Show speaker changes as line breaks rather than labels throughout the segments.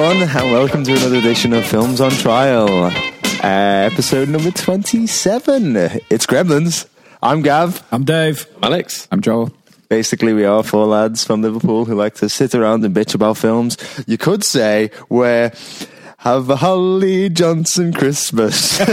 Hello, everyone, and welcome to another edition of Films on Trial, uh, episode number 27. It's Gremlins. I'm Gav.
I'm Dave.
Alex.
I'm Joel.
Basically, we are four lads from Liverpool who like to sit around and bitch about films. You could say we're have a Holly Johnson Christmas.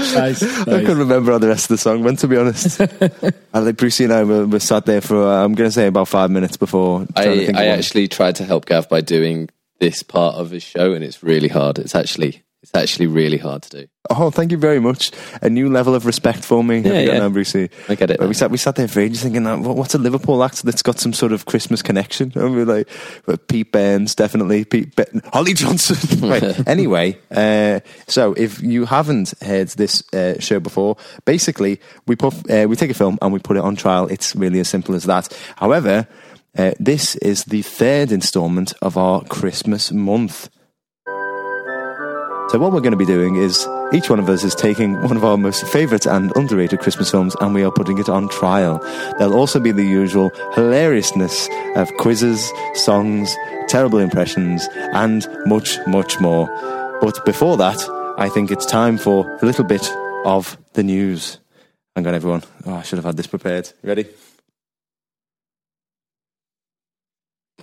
Nice.
I couldn't remember how the rest of the song went, to be honest. I like Brucey and I were, were sat there for, uh, I'm going to say, about five minutes before. trying to
I,
think
I actually tried to help Gav by doing this part of his show, and it's really hard. It's actually it's actually really hard to do.
Oh, thank you very much. A new level of respect for me. Got
yeah.
now, Brucey?
I get it
But we sat, we sat there for ages thinking, what- what's a Liverpool act that's got some sort of Christmas connection? And we were like, Pete Burns, definitely. Pete Holly Johnson. right. Anyway, uh, so if you haven't heard this uh, show before, basically we put uh, we take a film and we put it on trial. It's really as simple as that. However, uh, this is the third instalment of our Christmas month. So what we're going to be doing is each one of us is taking one of our most favourite and underrated Christmas films and we are putting it on trial. There'll also be the usual hilariousness of quizzes, songs, terrible impressions, and much, much more. But before that, I think it's time for a little bit of the news. Hang on, everyone. Oh, I should have had this prepared. Ready?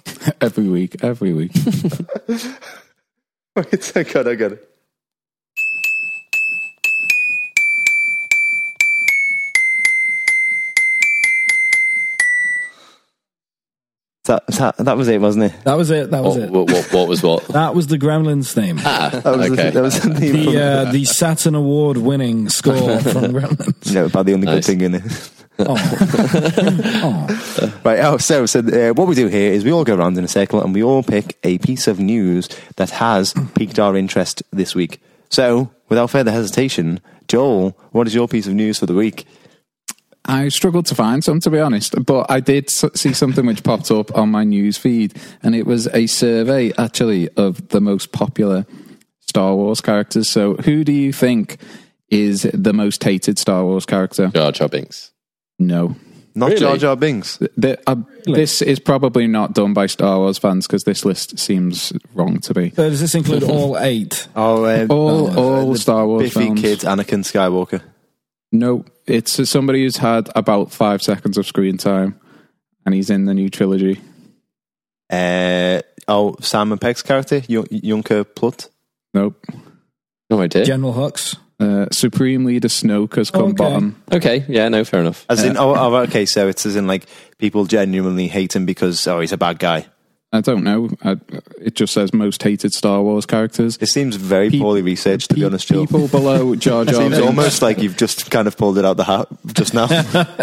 Every week, every week.
Wait, I got it, I got it. That, that, that was it, wasn't it?
That was it. That was
What,
it.
what, what, what was what?
That was the Gremlins theme.
ah,
That was,
okay.
that was the theme from-
The uh, the Saturn Award winning score from Gremlins.
No, about the only
Nice.
good thing in it.
Oh. oh.
Right. Oh, so so uh, what we do here is we all go around in a circle and we all pick a piece of news that has piqued our interest this week. So, without further hesitation, Joel, what is your piece of news for the week?
I struggled to find some, to be honest, but I did see something which popped up on my news feed, and it was a survey actually of the most popular Star Wars characters. So, who do you think is the most hated Star Wars character?
Jar Jar Binks.
No.
Not
Really?
Jar Jar Binks.
The, uh, this is probably not done by Star Wars fans because this list seems wrong to me.
So does this include all eight?
Oh, uh,
All,
uh,
all
the
Star Wars
Biffy
films.
kid Anakin Skywalker.
No, it's somebody who's had about five seconds of screen time, and he's in the new trilogy.
Uh, oh, Simon Pegg's character, Jun- Junker Plut.
Nope.
No idea.
General Hux.
Uh, Supreme Leader Snoke has come
Okay.
bottom.
okay, yeah, no, fair enough.
As in, oh, oh, okay, so it's as in like people genuinely hate him because oh, he's a bad guy.
I don't know. I, it just says most hated Star Wars characters.
It seems very
Pe-
poorly researched, to be honest, Joel.
People below Jar Jar
seems
Binks.
almost like you've just kind of pulled it out the hat just now.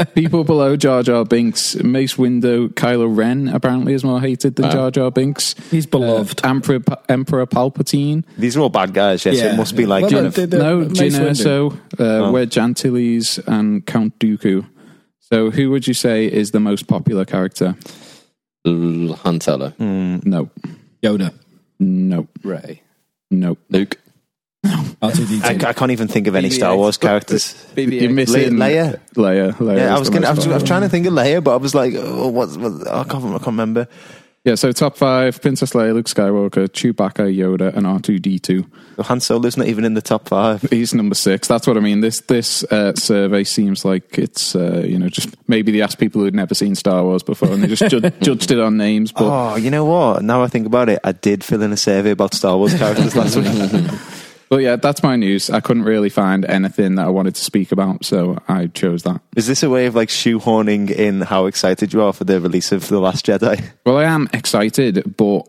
people below Jar Jar Binks. Mace Windu, Kylo Ren apparently is more hated than Jar Jar Binks.
He's beloved.
Emperor, Pa- Emperor Palpatine.
These are all bad guys, yes.
Yeah.
It must be like
Well,
kind
no,
of.
the- the-
no,
Mace
Jyn
Windu.
Erso, uh, Wedge Antilles, and Count Dooku. So, who would you say is the most popular character?
L- Han Solo.
No,
Yoda.
no,
Rey.
no.
Luke.
R2D2.
I, I can't even think of any
BB-8.
Star Wars characters.
BB-8.
You're missing
Leia.
Leia. Leia
Yeah, I
is
was gonna. I was, I was trying to think of Leia, but I was like, oh, what? what I can't. I can't remember.
Yeah, so top five: Princess Leia, Luke Skywalker, Chewbacca, Yoda, and R two D two.
Han Solo's not even in the top five.
He's number six. That's what I mean. This this uh, survey seems like it's uh, you know just maybe they asked people who'd never seen Star Wars before and they just ju- judged it on names. But
Oh, you know what? Now I think about it, I did fill in a survey about Star Wars characters last week.
but yeah, that's my news. I couldn't really find anything that I wanted to speak about, so I chose that.
Is this a way of like shoehorning in how excited you are for the release of The Last Jedi?
Well, I am excited, but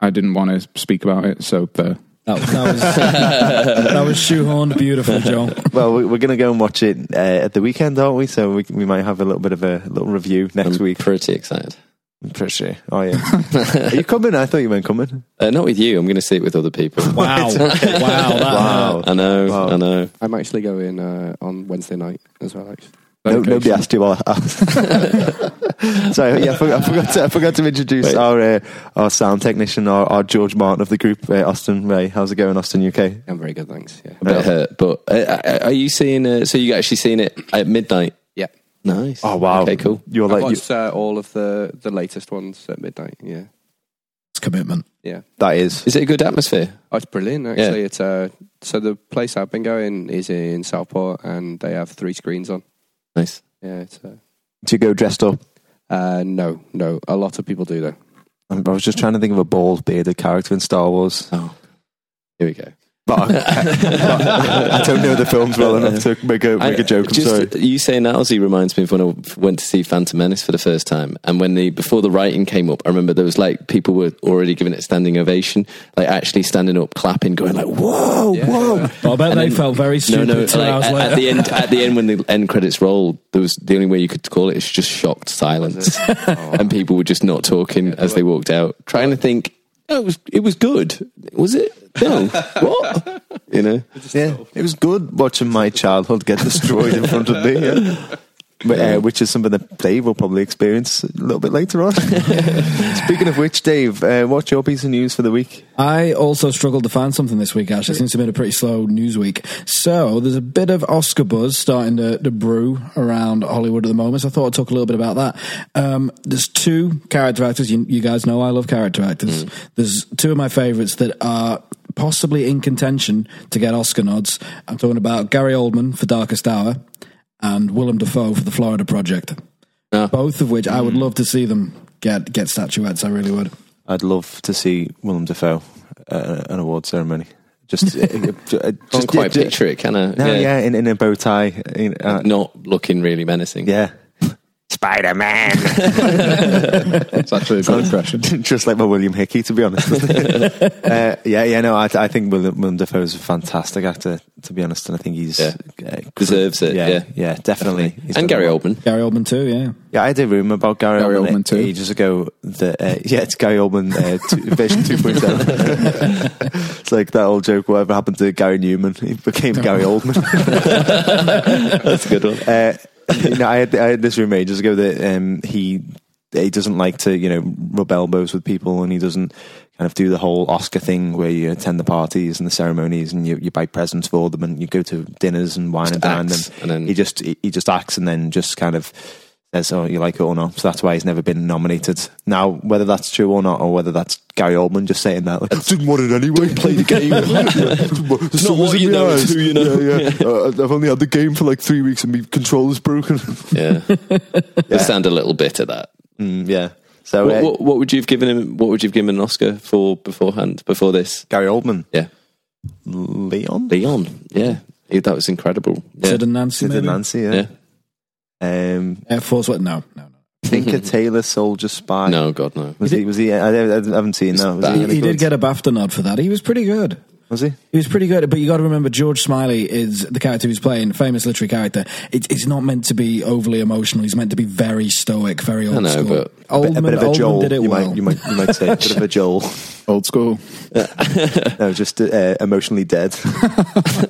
I didn't want to speak about it, so there.
That, that was that was shoehorned beautiful, Joel.
Well, we- we're going to go and watch it uh, at the weekend, aren't we? So we, we might have a little bit of a little review next
I'm
week.
pretty excited.
I'm pretty sure. Oh, yeah. Are you coming? I thought you weren't coming.
Uh, not with you. I'm going to see it with other people.
Wow. Wow. That
Wow.
I know.
Wow.
I know.
I'm actually going uh, on Wednesday night as well. Actually.
No,
Okay.
nobody asked you what. Sorry, yeah, I forgot, I forgot, to, I forgot to introduce
Wait.
our uh, our sound technician, our, our George Martin of the group, uh, Austin Ray. How's it going, Austin, UK?
I'm very good, thanks. Yeah.
A bit hurt, but uh, uh, are you seeing? Uh, so you actually seen it at midnight?
Yeah.
Nice.
Oh wow!
Okay, cool.
You're
I
like you,
watched uh, all of the, the latest ones at midnight. Yeah.
It's commitment.
Yeah.
That is.
Is it a good atmosphere?
Oh, it's brilliant, actually. It's uh, So the place I've been going is in Southport and they have three screens on.
Nice.
Yeah, it's. Uh,
Do you go dressed up?
uh, no, no. A lot of people do, though.
I was just trying to think of a bald bearded character in Star Wars.
Oh, here we go.
But I, but I don't know the films well enough to make a make a joke. I'm
just,
sorry.
You saying that Ozzy reminds me of when I went to see Phantom Menace for the first time, and when the before the writing came up, I remember there was like people were already giving it a standing ovation, like actually standing up, clapping, going like "Whoa, whoa!"
Well, I bet
And
they
then-
felt very
No,
stupid
no.
two
like,
hours
at,
later.
at the end, at the end, when the end credits rolled, there was the only way you could call it is just shocked oh. silence, and people were just not talking as they walked out, trying to think. Oh, it was it was good. Was it? No. what? You know.
Yeah, it was good watching my childhood get destroyed in front of me. Yeah. Uh, which is something that Dave will probably experience a little bit later on. Speaking of which, Dave, uh, what's your piece of news for the week?
I also struggled to find something this week, Ash. It seems to have been a pretty slow news week. So there's a bit of Oscar buzz starting to, to brew around Hollywood at the moment. So I thought I'd talk a little bit about that. Um, there's two character actors. You, you guys know I love character actors. There's two of my favorites that are possibly in contention to get Oscar nods. I'm talking about Gary Oldman for Darkest Hour and Willem Dafoe for The Florida Project. Both of which I would love to see them get get statuettes. I really would.
I'd love to see Willem Dafoe at an award ceremony. Just, uh, uh,
Can't
just
quite
yeah,
picture it, can I?
No, yeah, in, in a bow tie. In, uh,
Not looking really menacing.
yeah. Spider Man.
It's actually a good impression.
Just like my William Hickey, to be honest. uh, yeah, yeah, no, I, I think Willem, Willem Dafoe is a fantastic actor, to be honest, and I think he's
Yeah.
uh,
Deserves it,
Yeah,
yeah.
definitely. He's
And Gary. Oldman.
Gary Oldman too, yeah.
Yeah, I did a rumor about Gary,
Gary
Oldman,
Oldman too.
ages ago. That uh, yeah, it's Gary Oldman uh, two, version 2.0. it's like that old joke. Whatever happened to Gary Numan? He became Gary Oldman.
That's a good one.
know, I had I had this roommate ages ago that um, he he doesn't like to you know rub elbows with people, and he doesn't kind of do the whole Oscar thing where you attend the parties and the ceremonies and you, you buy presents for them and you go to dinners and wine
Just
and dine them.
and then-
he just he, he just acts and then just kind of says, "Oh, you like it or not." So that's why he's never been nominated. Now, whether that's true or not, or whether that's Gary Oldman just saying that, like, I didn't want it anyway. Play the game. it's
not what you know, it's who you know.
Yeah, yeah. Uh, I've only had the game for like three weeks and my controller's broken.
Yeah. They sound a little bit at that.
Mm, yeah. So
What,
uh,
what, what would you have given him? What would you have given an Oscar for beforehand? Before this?
Gary Oldman,
Yeah.
Leon,
Leon. Yeah. Yeah, That was incredible. Yeah.
Sid and Nancy,
Sid and
maybe?
Nancy. Yeah.
Yeah.
Um,
Air Force One? No, no, no.
Tinker Tailor Soldier Spy.
No, God, no.
Was he? Was he? I, I haven't seen that. Was he,
He,
any
he
good?
did get a BAFTA nod for that. He was pretty good.
Was he?
He was pretty good, but you got to remember George Smiley is the character he's playing, famous literary character. It, it's not meant to be overly emotional. He's meant to be very stoic, very old
know,
school.
but
A bit,
Oldman,
a bit of a
Oldman
Joel.
did it
you
well.
might. You might. You might say a bit of a Joel.
Old school.
No, just uh, emotionally dead.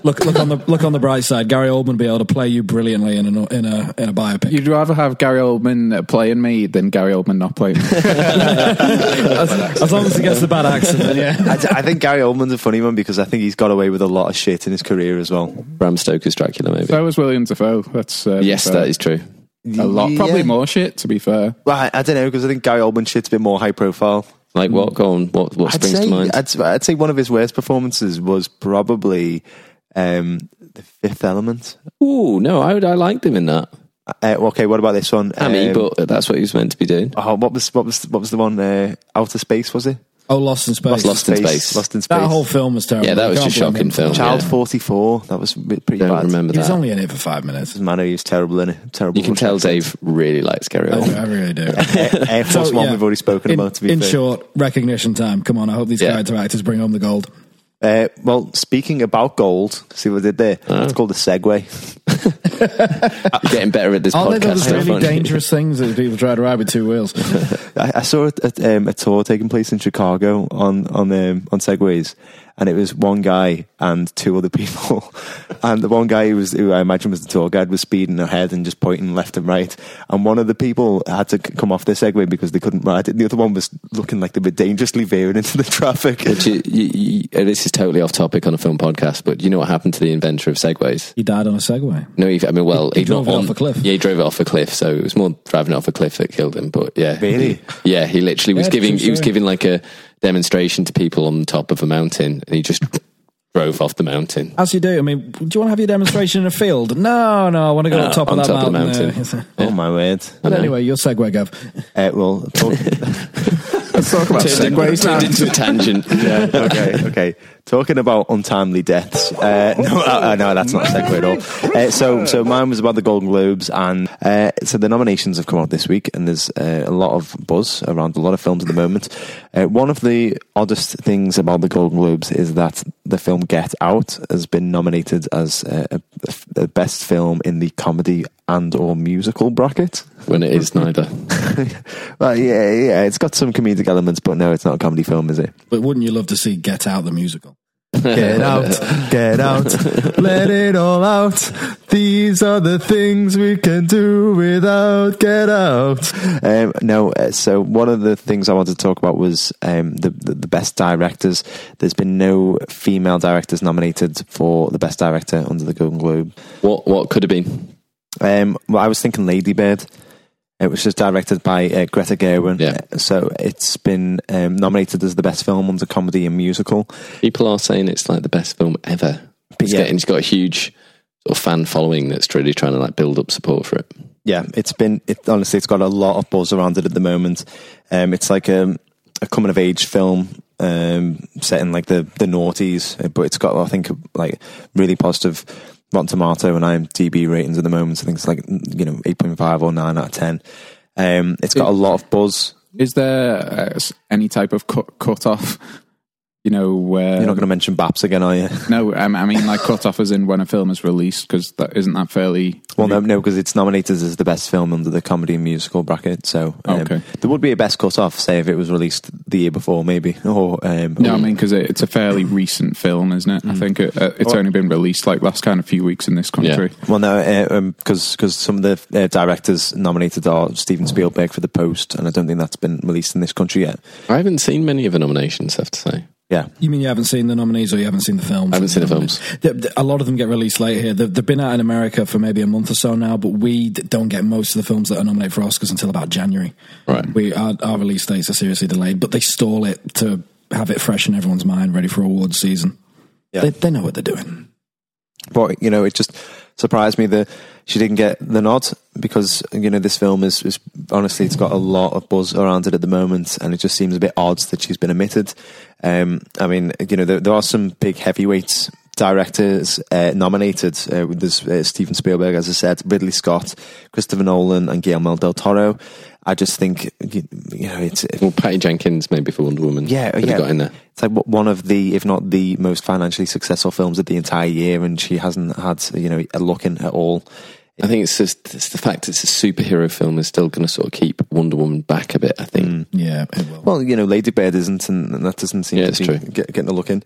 look, look on the look on the bright side. Gary Oldman be able to play you brilliantly in a in a in a biopic.
You'd rather have Gary Oldman playing me than Gary Oldman not playing me.
as, as long as he gets the bad accent, then yeah.
I, d- I think Gary Oldman's a funny one because I think he's got away with a lot of shit in his career as well.
Bram Stoker's Dracula, maybe.
so was William Dafoe. That's uh,
yes, that is true.
a lot. Probably more shit. To be fair,
Well, I, I don't know because I think Gary Oldman shit's a bit more high profile.
Like what? Go on. What? What
I'd
springs
say,
to mind?
I'd, I'd say one of his worst performances was probably um, the Fifth Element.
Ooh, no, I would. I liked him in that.
Uh, okay, what about this one?
Hammy,
Um,
but that's what he was meant to be doing.
oh, what was what was what was the one? Uh, Outer Space was it?
Oh, Lost in Space.
Lost in Space.
Lost in Space.
that whole film was terrible.
Yeah, that was
can't
just
blame
shocking
him.
film.
Child
yeah.
Forty Four. That was pretty
Don't
bad.
remember that.
He was only in it for five minutes.
Man, he was terrible in it. Terrible.
You can tell Dave really likes Gary
I,
Oldman.
I really do.
Air, Air Force
So,
One.
yeah.
We've already spoken
in,
about. To be
in
fair.
short, recognition time. Come on, I hope these
Yeah.
character actors bring home the gold.
Uh, well, speaking about gold, see what I did there?
Oh.
It's called a segue.
You're getting better at this
Aren't they
podcast.
those
so
really dangerous things that people try to ride with two wheels?
I, I saw a, a, um, a tour taking place in Chicago on on um, on segways, and it was one guy and two other people, and the one guy who was who I imagine was the tour guide was speeding ahead and just pointing left and right, and one of the people had to c- come off the segway because they couldn't ride it. The other one was looking like they were dangerously veering into the traffic.
You, you, you, uh, this is totally off topic on a film podcast, but you know what happened to the inventor of segways?
He died on a Segway.
No, he, I mean, well,
He
he's
drove
not
it
on,
off a cliff.
Yeah, he drove it off a cliff, so it was more driving it off a cliff that killed him. But yeah,
Really?
yeah, he literally was
Yeah,
giving. He was giving like a. demonstration to people on the top of a mountain, and he just drove off the mountain.
As you do. I mean, do you want to have your demonstration in a field? No, no. I want to go to
No,
the top
on
of that
top of the
mountain.
mountain.
there.
Oh my word!
But
know.
anyway, your segue, Gav.
Uh, well, talk,
Let's talk about
Turned,
segues
turned into a tangent.
yeah, okay, okay. Talking about untimely deaths. Uh, no, uh, uh, no, that's not a segue at all. Uh, so, so mine was about the Golden Globes, and uh, so the nominations have come out this week, and there's uh, a lot of buzz around a lot of films at the moment. Uh, one of the oddest things about the Golden Globes is that the film Get Out has been nominated as uh, a, a best film in the comedy and or musical bracket.
when it is neither.
Well, yeah, yeah, it's got some comedic elements, but no, it's not a comedy film, is it?
But wouldn't you love to see Get Out the musical?
Get out, get out, let it all out. These are the things we can do without get out. Um, no, uh, so one of the things I wanted to talk about was um, the, the the best directors. There's been no female directors nominated for the best director under the Golden Globe.
What what could have been?
Um, well, I was thinking Lady Bird. It was just directed by uh, Greta Gerwig.
Yeah.
So it's been um, nominated as the best film under comedy and musical.
People are saying it's like the best film ever. It's,
Yeah.
getting, it's got a huge sort of fan following that's really trying to like build up support for it.
yeah, it's been it, honestly, it's got a lot of buzz around it at the moment. Um, it's like a, a coming of age film um, set in like the the noughties, but it's got I think like really positive Rotten Tomato and IMDb ratings at the moment. I think it's like you know eight point five or nine out of ten. Um, it's got a lot of buzz.
Is there uh, any type of cut, cut off? You know, where
You're not going to mention Baps again, are you?
no, um, I mean like cut off as in when a film is released because that isn't that fairly.
Well, no, no, because it's nominated as the best film under the comedy and musical bracket. So um,
Okay.
there would be a best cut off, say if it was released the year before, maybe. Or um,
No, I mean because it, it's a fairly recent film, isn't it? I think it, uh, it's only been released like last kind of few weeks in this country.
Well, no, because because some of the uh, directors nominated are Steven Spielberg for The Post, and I don't think that's been released in this country yet.
I haven't seen many of the nominations, I have to say.
Yeah,
You mean you haven't seen the nominees or you haven't seen the films?
I haven't seen the films.
A lot of them get released late here. They've, they've been out in America for maybe a month or so now, but we don't get most of the films that are nominated for Oscars until about January.
Right.
We our, our release dates are seriously delayed, but they stall it to have it fresh in everyone's mind, ready for awards season.
Yeah.
They, they know what they're doing.
but you know, it just surprised me that she didn't get the nod because you know this film is, is honestly it's got a lot of buzz around it at the moment, and it just seems a bit odd that she's been omitted. Um, I mean, you know, there, there are some big heavyweights directors uh, nominated. Uh, there's uh, Steven Spielberg, as I said, Ridley Scott, Christopher Nolan, and Guillermo del Toro. I just think you, you know it's
Well, Patty Jenkins maybe for Wonder Woman.
yeah,
could have
yeah.
got in there.
It's like one of the, if not the most financially successful films of the entire year, and she hasn't had you know a look in at all.
I think it's just it's the fact it's a superhero film is still going to sort of keep Wonder Woman back a bit. I think.
Yeah, it will.
Well, you know, Lady Bird isn't, and and that doesn't seem
Yeah,
to
it's
be
true.
Get, getting a look in.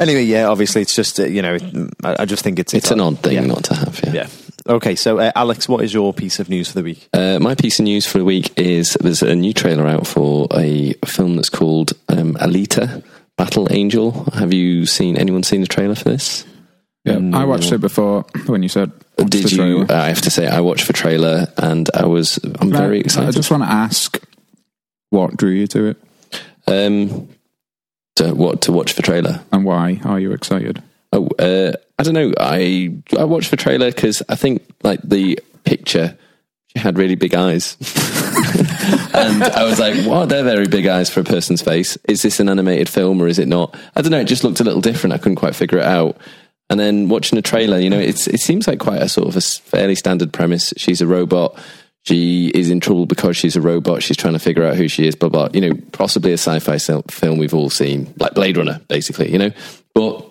Anyway, yeah, obviously, it's just uh, you know, I, I just think it's
It's an odd thing
Yeah.
not to have. Yeah.
Yeah. Okay, so uh, Alex, what is your piece of news for the week?
Uh, my piece of news for the week is there's a new trailer out for a film that's called um, Alita Battle Angel. Have you seen anyone seen the trailer for this?
Yeah, I watched it before when you said.
Did
the
you?
trailer.
I have to say, I watched the trailer and I was. I'm very
I-
excited.
I just want to ask, what drew you to it,
um, to what to watch the trailer.
and why are you excited?
Oh, uh, I don't know. I I watched the trailer because I think like the picture, she had really big eyes, and I was like, "Wow, they're very big eyes for a person's face. Is this an animated film or is it not?" I don't know. It just looked a little different. I couldn't quite figure it out. And then watching the trailer, you know, it's it seems like quite a sort of a fairly standard premise. She's a robot. She is in trouble because she's a robot. She's trying to figure out who she is. Blah blah. You know, possibly a sci-fi film we've all seen, like Blade Runner, basically. You know, but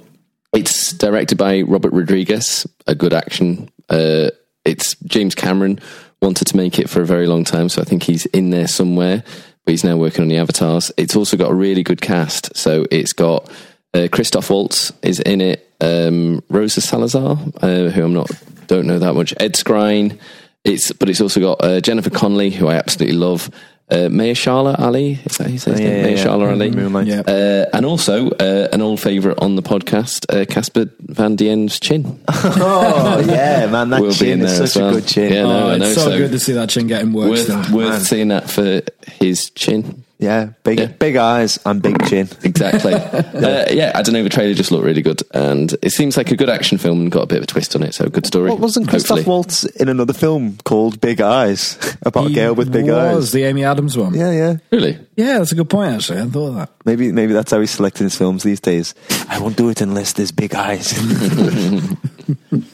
it's directed by Robert Rodriguez, a good action. Uh, it's James Cameron wanted to make it for a very long time, so I think he's in there somewhere. But he's now working on the avatars. It's also got a really good cast. So it's got uh, Christoph Waltz is in it. Um, Rosa Salazar, uh, who I'm not don't know that much. Ed Skrein. It's but it's also got uh, Jennifer Connelly, who I absolutely love. Uh, Mahershala Ali, is that how you say his name? Mahershala Ali.
Yeah.
Uh, and also uh, an old favourite on the podcast, uh, Casper Van Dien's chin
Oh yeah, man, that
will be
chin
in
is such
well.
a good chin.
Yeah, no,
oh, it's so,
so
good to see that chin getting worse.
worth worth seeing that for his chin.
Yeah, big
Yeah.
big eyes and big chin.
Exactly. uh, yeah, I don't know. The trailer just looked really good, and it seems like a good action film and got a bit of a twist on it. So good story.
What wasn't Christoph
hopefully.
Waltz in another film called Big Eyes about a girl with big
was
eyes?
the Amy Adams one.
Yeah, yeah.
Really?
Yeah, that's a good point. Actually, I thought of that.
Maybe maybe that's how he's selecting his films these days. I won't do it unless there's big eyes.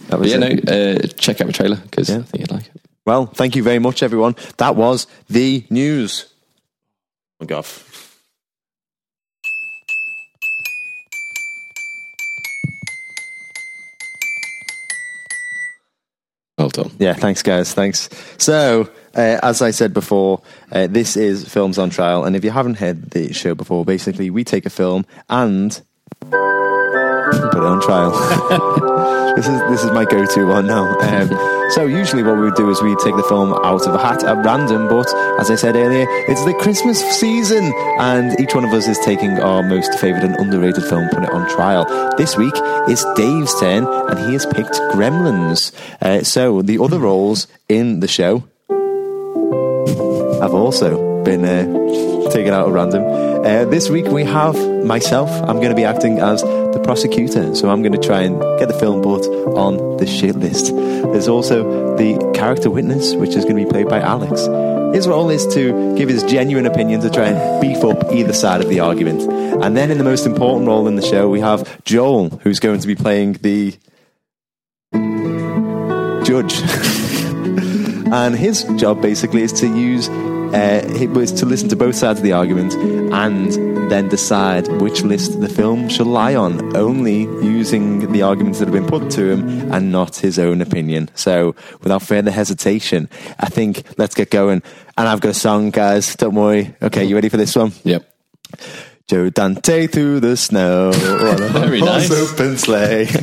that was
yeah,
it.
no. Uh, check out the trailer because
Yeah.
I think you'd like it.
Well, thank you very much, everyone. That was the news. God.
Well done.
Yeah, thanks, guys. Thanks. So, uh, as I said before, uh, this is Films on Trial. And if you haven't heard the show before, basically, we take a film and put it on trial. this is this is my go-to one now. Um, so usually what we would do is we take the film out of a hat at random, but as I said earlier, it's the Christmas season, and each one of us is taking our most favourite and underrated film, put it on trial. This week it's Dave's turn, and he has picked Gremlins. Uh, so the other roles in the show have also been uh, taken out of random. Uh, this week we have myself. I'm going to be acting as the prosecutor, so I'm going to try and get the film put on the shit list. There's also the character witness, which is going to be played by Alex. His role is to give his genuine opinion to try and beef up either side of the argument. And then in the most important role in the show, we have Joel, who's going to be playing the judge. and his job basically is to use uh, it was to listen to both sides of the argument and then decide which list the film shall lie on, only using the arguments that have been put to him and not his own opinion. So, without further hesitation, I think let's get going. And I've got a song, guys. Don't worry. Okay, you ready for this one?
Yep.
Joe Dante through the snow. on a
Very nice.
Open sleigh.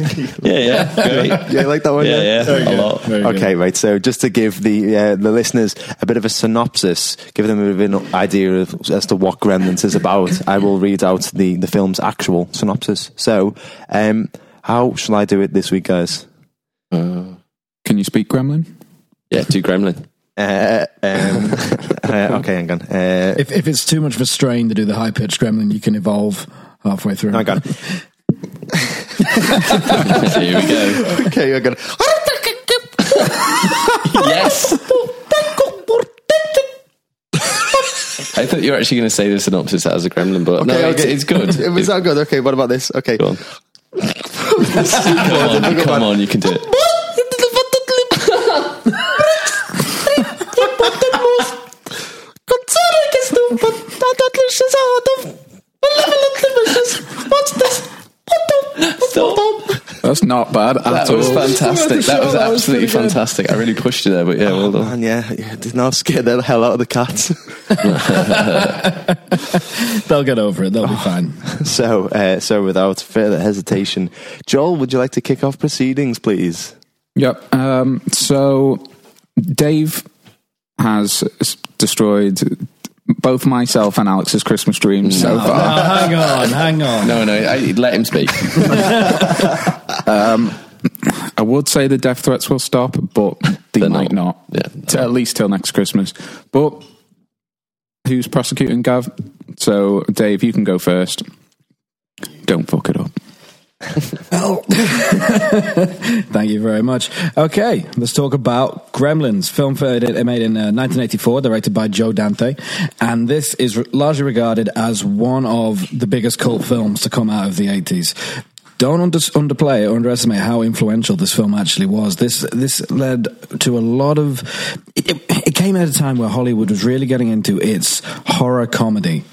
Yeah, yeah. Great.
yeah, you like that one?
Yeah, yeah. A lot.
Very good.
Okay, right. So just to give the uh, the listeners a bit of a synopsis, give them a bit of an idea of, as to what Gremlins is about, I will read out the, the film's actual synopsis. So, um, how shall I do it this week, guys?
Can you speak Gremlin?
Yeah, do Gremlin.
Uh, um, uh, okay, hang on. Uh,
If, if it's too much of a strain to do the high pitched gremlin, you can evolve halfway through.
hang on.
Here we go.
Okay, hang on.
yes. I thought you were actually going to say the synopsis as a Gremlin, but no,
Okay,
it's,
okay.
it's good.
It was that good. Okay, what about this? Okay.
Go on. come on, come on, you can do it. Stop.
That's not bad at
That
all.
was fantastic. That was absolutely fantastic. I really pushed you there, but yeah, well done.
Man, yeah, yeah, did not scare the hell out of the cats.
They'll get over it. They'll be fine.
so, uh, so without further hesitation, Joel, would you like to kick off proceedings, please?
Yep. Um, so Dave has destroyed both myself and Alex's Christmas dreams so far.
Oh, hang on, hang on.
No, no, I, let him speak.
Um, I would say the death threats will stop, but they
They're
might
not.
not.
Yeah.
To- at least till next Christmas. But who's prosecuting Gav? So, Dave, you can go first. Don't fuck it up.
Thank you very much. Okay, let's talk about Gremlins, film made in uh, 1984, directed by Joe Dante, and this is largely regarded as one of the biggest cult films to come out of the 80s. Don't under, underplay or underestimate how influential this film actually was. This this led to a lot of. It, it came at a time where Hollywood was really getting into its horror comedy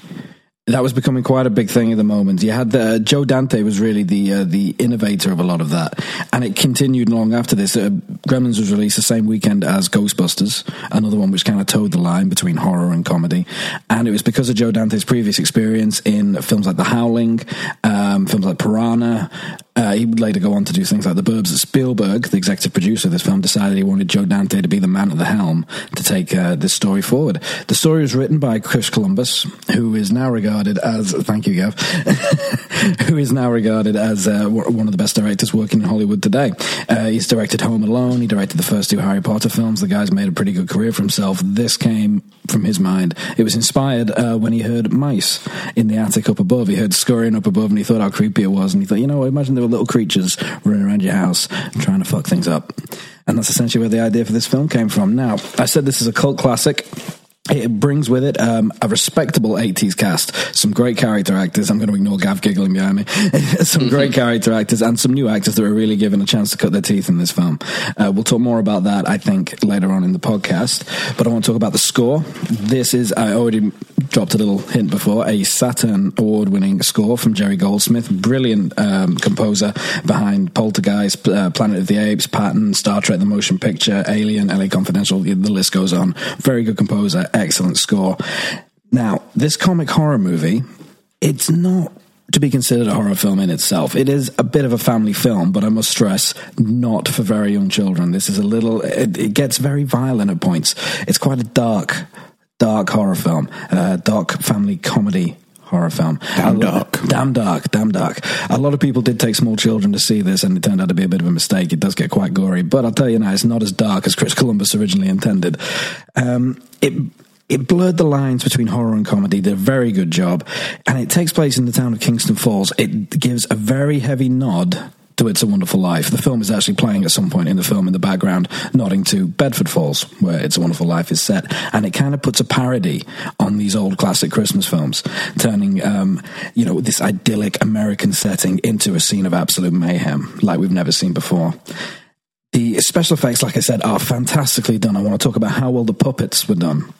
that was becoming quite a big thing at the moment. You had the, Joe Dante was really the uh, the innovator of a lot of that, and it continued long after this. Uh, Gremlins was released the same weekend as Ghostbusters, another one which kind of towed the line between horror and comedy. And it was because of Joe Dante's previous experience in films like The Howling, um, films like Piranha. Uh, he would later go on to do things like The Burbs. Spielberg, the executive producer of this film, decided he wanted Joe Dante to be the man at the helm to take uh, this story forward. The story was written by Chris Columbus, who is now regarded as thank you, Gav, who is now regarded as uh, one of the best directors working in Hollywood today. Uh, he's directed Home Alone. He directed the first two Harry Potter films. The guy's made a pretty good career for himself. This came from his mind. It was inspired uh, when he heard mice in the attic up above. He heard scurrying up above, and he thought how creepy it was. And he thought, you know, imagine there were little creatures running around your house trying to fuck things up. And that's essentially where the idea for this film came from. Now, I said this is a cult classic. It brings with it um, a respectable 80s cast, some great character actors. I'm going to ignore Gav giggling behind me. some great character actors and some new actors that are really given a chance to cut their teeth in this film. Uh, we'll talk more about that, I think, later on in the podcast. But I want to talk about the score. This is, I already dropped a little hint before, a Saturn award winning score from Jerry Goldsmith, brilliant um, composer behind Poltergeist, uh, Planet of the Apes, Patton, Star Trek The Motion Picture, Alien, LA Confidential, the list goes on. Very good composer excellent score. Now, this comic horror movie, it's not to be considered a horror film in itself. It is a bit of a family film, but I must stress, not for very young children. This is a little, it, it gets very violent at points. It's quite a dark, dark horror film, uh, dark family comedy horror film.
Damn dark.
Damn dark, damn dark. A lot of people did take small children to see this, and it turned out to be a bit of a mistake. It does get quite gory, but I'll tell you now, it's not as dark as Chris Columbus originally intended. Um, it it blurred the lines between horror and comedy, did a very good job, and it takes place in the town of Kingston Falls. It gives a very heavy nod to It's a Wonderful Life. The film is actually playing at some point in the film in the background, nodding to Bedford Falls, where It's a Wonderful Life is set. And it kind of puts a parody on these old classic Christmas films, turning, um, you know, this idyllic American setting into a scene of absolute mayhem like we've never seen before. The special effects, like I said, are fantastically done. I want to talk about how well the puppets were done.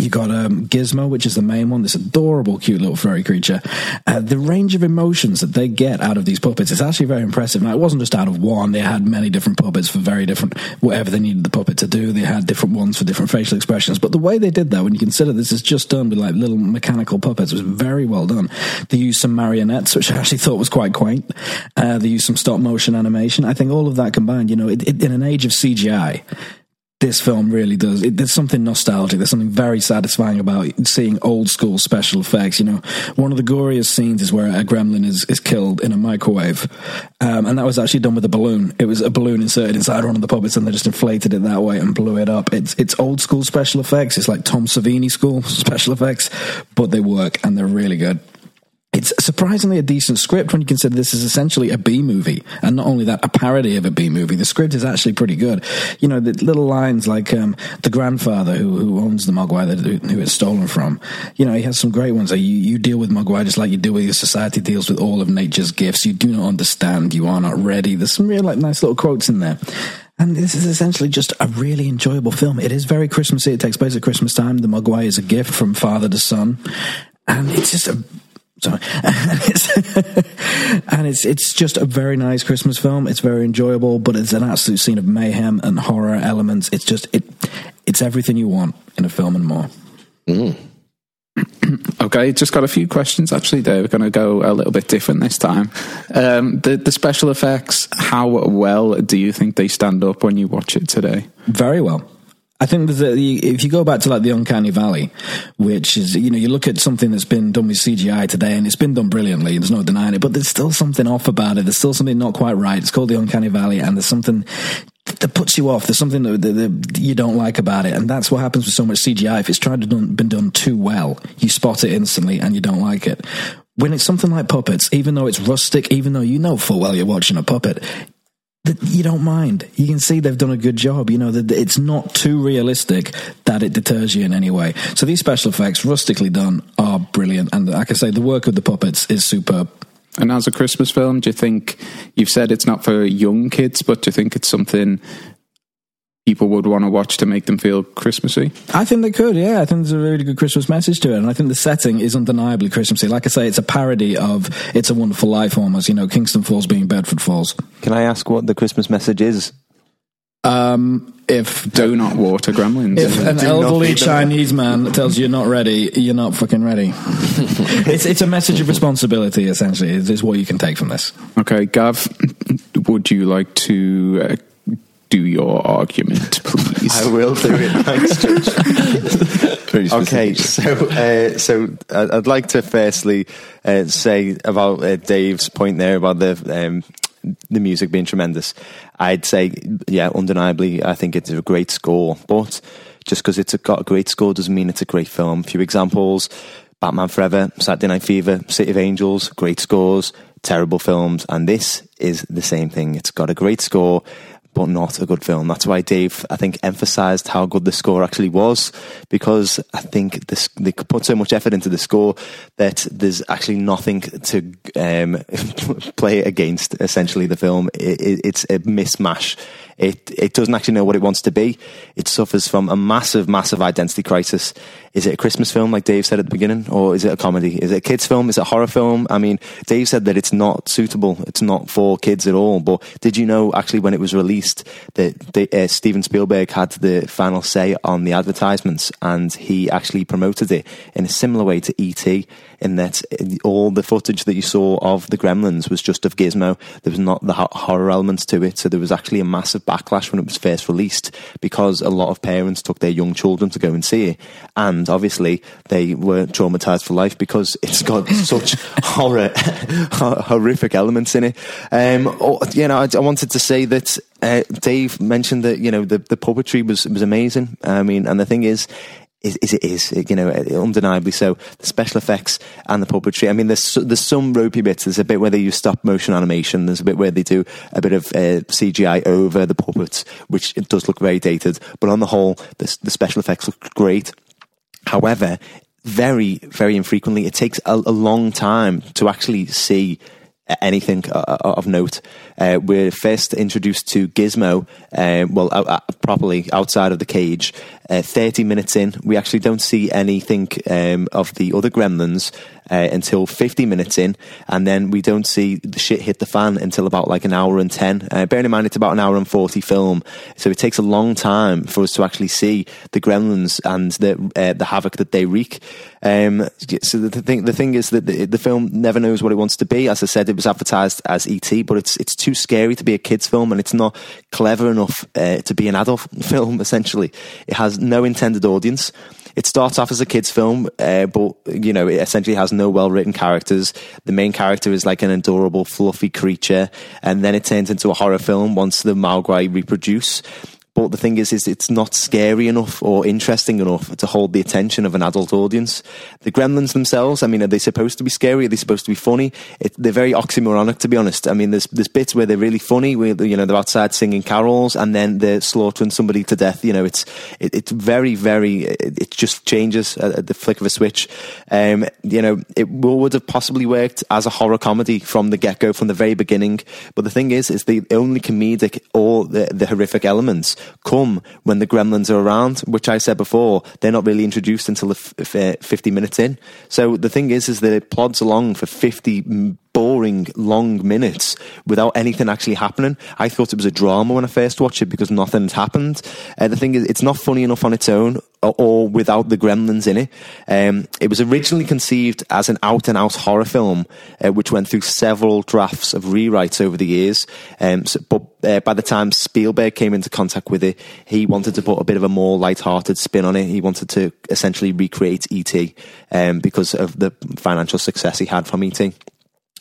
You got um, Gizmo, which is the main one, this adorable, cute little furry creature. Uh, the range of emotions that they get out of these puppets is actually very impressive. Now, it wasn't just out of one; they had many different puppets for very different whatever they needed the puppet to do. They had different ones for different facial expressions. But the way they did that, when you consider this is just done with like little mechanical puppets, was very well done. They used some marionettes, which I actually thought was quite quaint. Uh, they used some stop motion animation. I think all of that combined, you know, it, it, in an age of CGI this film really does. It, there's something nostalgic. There's something very satisfying about seeing old school special effects. You know, one of the goriest scenes is where a gremlin is, is killed in a microwave. Um, and that was actually done with a balloon. It was a balloon inserted inside one of the puppets and they just inflated it that way and blew it up. It's, it's old school special effects. It's like Tom Savini school special effects, but they work and they're really good. It's surprisingly a decent script when you consider this is essentially a B movie, and not only that, a parody of a B movie. The script is actually pretty good. You know, the little lines like um, the grandfather who, who owns the Mogwai that who it's stolen from. You know, he has some great ones. Like you, you deal with Mogwai just like you do with your society deals with all of nature's gifts. You do not understand. You are not ready. There's some real like nice little quotes in there. And this is essentially just a really enjoyable film. It is very Christmassy. It takes place at Christmas time. The Mogwai is a gift from father to son. And it's just a Sorry, and it's, and it's it's just a very nice Christmas film. It's very enjoyable, but it's an absolute scene of mayhem and horror elements. It's just it it's everything you want in a film and more.
Mm. okay, just got a few questions actually. There, we're going to go a little bit different this time. Um, the the special effects, how well do you think they stand up when you watch it today?
Very well. I think that if you go back to like the Uncanny Valley, which is you know you look at something that's been done with CGI today and it's been done brilliantly, there's no denying it, but there's still something off about it. There's still something not quite right. It's called the Uncanny Valley, and there's something that puts you off. There's something that, that, that, you don't like about it, and that's what happens with so much CGI. If it's tried to done, been done too well, you spot it instantly and you don't like it. When it's something like puppets, even though it's rustic, even though you know full well you're watching a puppet, you don't mind. You can see they've done a good job. You know that it's not too realistic that it deters you in any way. So these special effects, rustically done, are brilliant. And like I say, the work of the puppets is superb.
And as a Christmas film, do you think you've said it's not for young kids, but do you think it's something people would want to watch to make them feel Christmassy?
I think they could, yeah. I think there's a really good Christmas message to it. And I think the setting is undeniably Christmassy. Like I say, it's a parody of It's a Wonderful Life almost, you know, Kingston Falls being Bedford Falls.
Can I ask what the Christmas message is?
Um, if
Do not water gremlins.
if an
Do
elderly
feed them.
Chinese man tells you you're not ready, you're not fucking ready. it's it's a message of responsibility. Essentially, is is what you can take from this.
okay, Gav, would you like to uh, do your argument, please?
I will do it. Thanks, George. Okay, so uh, so I- I'd like to firstly uh, say about uh, Dave's point there about the um, the music being tremendous. I'd say, yeah, undeniably, I think it's a great score. But just because it's a, got a great score doesn't mean it's a great film. A few examples: Batman Forever, Saturday Night Fever, City of Angels, great scores, terrible films, and this is the same thing. It's got a great score. But not a good film. That's why Dave, I think, emphasized how good the score actually was, because I think this they put so much effort into the score that there's actually nothing to um, play against. Essentially, the film it, it, it's a mismatch. It it doesn't actually know what it wants to be. It suffers from a massive, massive identity crisis. Is it a Christmas film, like Dave said at the beginning, or is it a comedy? Is it a kids' film? Is it a horror film? I mean, Dave said that it's not suitable. It's not for kids at all. But did you know actually when it was released that the, uh, Steven Spielberg had the final say on the advertisements, and he actually promoted it in a similar way to ET, in that all the footage that you saw of the Gremlins was just of Gizmo. There was not the horror elements to it, so there was actually a massive backlash when it was first released because a lot of parents took their young children to go and see it, and obviously they were traumatized for life because it's got such horror, horrific elements in it. Um, oh, you know, I, I wanted to say that uh, Dave mentioned that you know the the puppetry was was amazing. I mean, and the thing is. Is, is it is you know undeniably so the special effects and the puppetry. I mean, there's there's some ropey bits. There's a bit where they use stop motion animation. There's a bit where they do a bit of uh, CGI over the puppets, which it does look very dated. But on the whole, the, the special effects look great. However, very, very infrequently, it takes a, a long time to actually see anything uh, of note. Uh, we're first introduced to Gizmo, uh, well, uh, uh, properly outside of the cage. Uh, 30 minutes in, we actually don't see anything um, of the other gremlins uh, until 50 minutes in, and then we don't see the shit hit the fan until about like an hour and 10. Uh, bearing in mind, it's about an hour and 40 film, so it takes a long time for us to actually see the gremlins and the uh, the havoc that they wreak. Um, so the, thing the thing is that the, the film never knows what it wants to be. As I said, it was advertised as ET, but it's it's too scary to be a kids film, and it's not clever enough uh, to be an adult film. Essentially, it has no intended audience. It starts off as a kids' film, uh, but you know it essentially has no well-written characters. The main character is like an adorable, fluffy creature, and then it turns into a horror film once the Mogwai reproduce. But the thing is, is it's not scary enough or interesting enough to hold the attention of an adult audience. The Gremlins themselves, I mean, are they supposed to be scary? Are they supposed to be funny? It, they're very oxymoronic, to be honest. I mean, there's there's bits where they're really funny, where you know they're outside singing carols, and then they're slaughtering somebody to death. You know, it's it, it's very very it, it just changes at, the flick of a switch. Um, you know, it would have possibly worked as a horror comedy from the get go, from the very beginning. But the thing is, is the only comedic or the, the horrific elements come when the gremlins are around, which I said before, they're not really introduced until the f- f- uh, 50 minutes in. So the thing is, is that it plods along for 50 m- boring, long minutes without anything actually happening. I thought it was a drama when I first watched it because nothing's happened. Uh, the thing is, it's not funny enough on its own or, or without the gremlins in it. Um, it was originally conceived as an out and out horror film, uh, which went through several drafts of rewrites over the years. Um, so, but uh, by the time Spielberg came into contact with it, he wanted to put a bit of a more light-hearted spin on it. He wanted to essentially recreate ET um, because of the financial success he had from ET.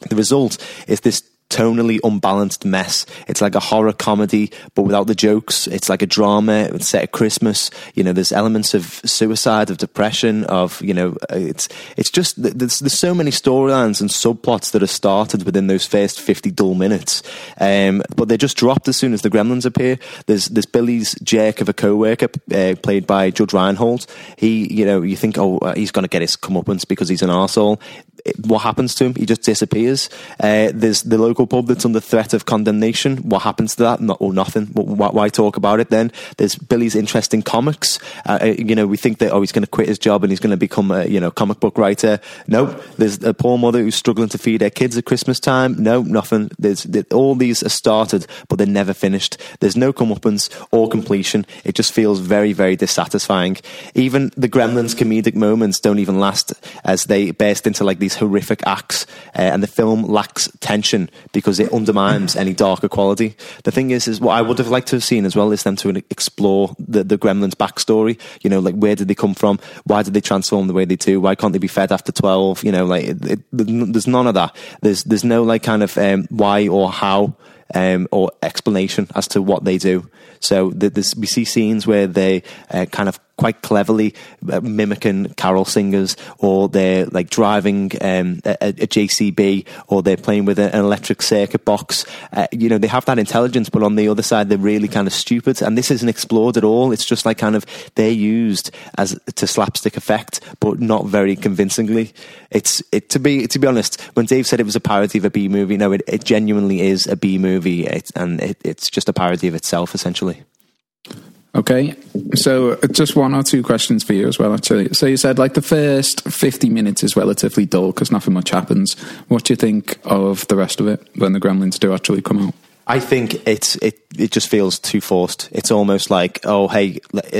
The result is this tonally unbalanced mess. It's like a horror comedy, but without the jokes. It's like a drama. It's set at Christmas. You know, there's elements of suicide, of depression, of you know, uh, it's it's just there's there's so many storylines and subplots that are started within those first fifty dull minutes, um, but they're just dropped as soon as the Gremlins appear. There's there's Billy's jerk of a co-worker uh, played by Judge Reinhold. He, you know, you think, oh, uh, he's going to get his comeuppance because he's an arsehole. It- what happens to him? He just disappears. Uh, there's the local pub that's under threat of condemnation. What happens to that? Not nothing. Why, why talk about it then? There's Billy's interest in comics. Uh, uh, you know, we think that oh, he's going to quit his job and he's going to become a you know comic book writer. Nope. There's a poor mother who's struggling to feed her kids at Christmas time. No, nothing. There's there, all these are started, but they're never finished. There's no comeuppance or completion. It just feels very, very dissatisfying. Even the Gremlins comedic moments don't even last as they burst into like these horrific acts, uh, and the film lacks tension because it undermines any darker quality. The thing is, is what I would have liked to have seen as well is them to explore the, the Gremlins backstory. You know, like where did they come from? Why did they transform the way they do? Why can't they be fed after twelve? You know, like it, it, there's none of that. There's there's no like kind of um, why or how um, or explanation as to what they do. So the, we see scenes where they uh, kind of quite cleverly uh, mimicking carol singers, or they're like driving um, a, a, JCB, or they're playing with an electric circuit box. Uh, you know, they have that intelligence, but on the other side, they're really kind of stupid. And this isn't explored at all. It's just like kind of they're used as to slapstick effect, but not very convincingly. It's it to be to be honest. When Dave said it was a parody of a B movie, no, it, it genuinely is a B movie, it, and it, it's just a parody of itself essentially.
Okay, so uh, just one or two questions for you as well, actually. So you said like the first 50 minutes is relatively dull because nothing much happens. What do you think of the rest of it when the gremlins do actually come out?
I think it's it. It just feels too forced. It's almost like, oh, hey,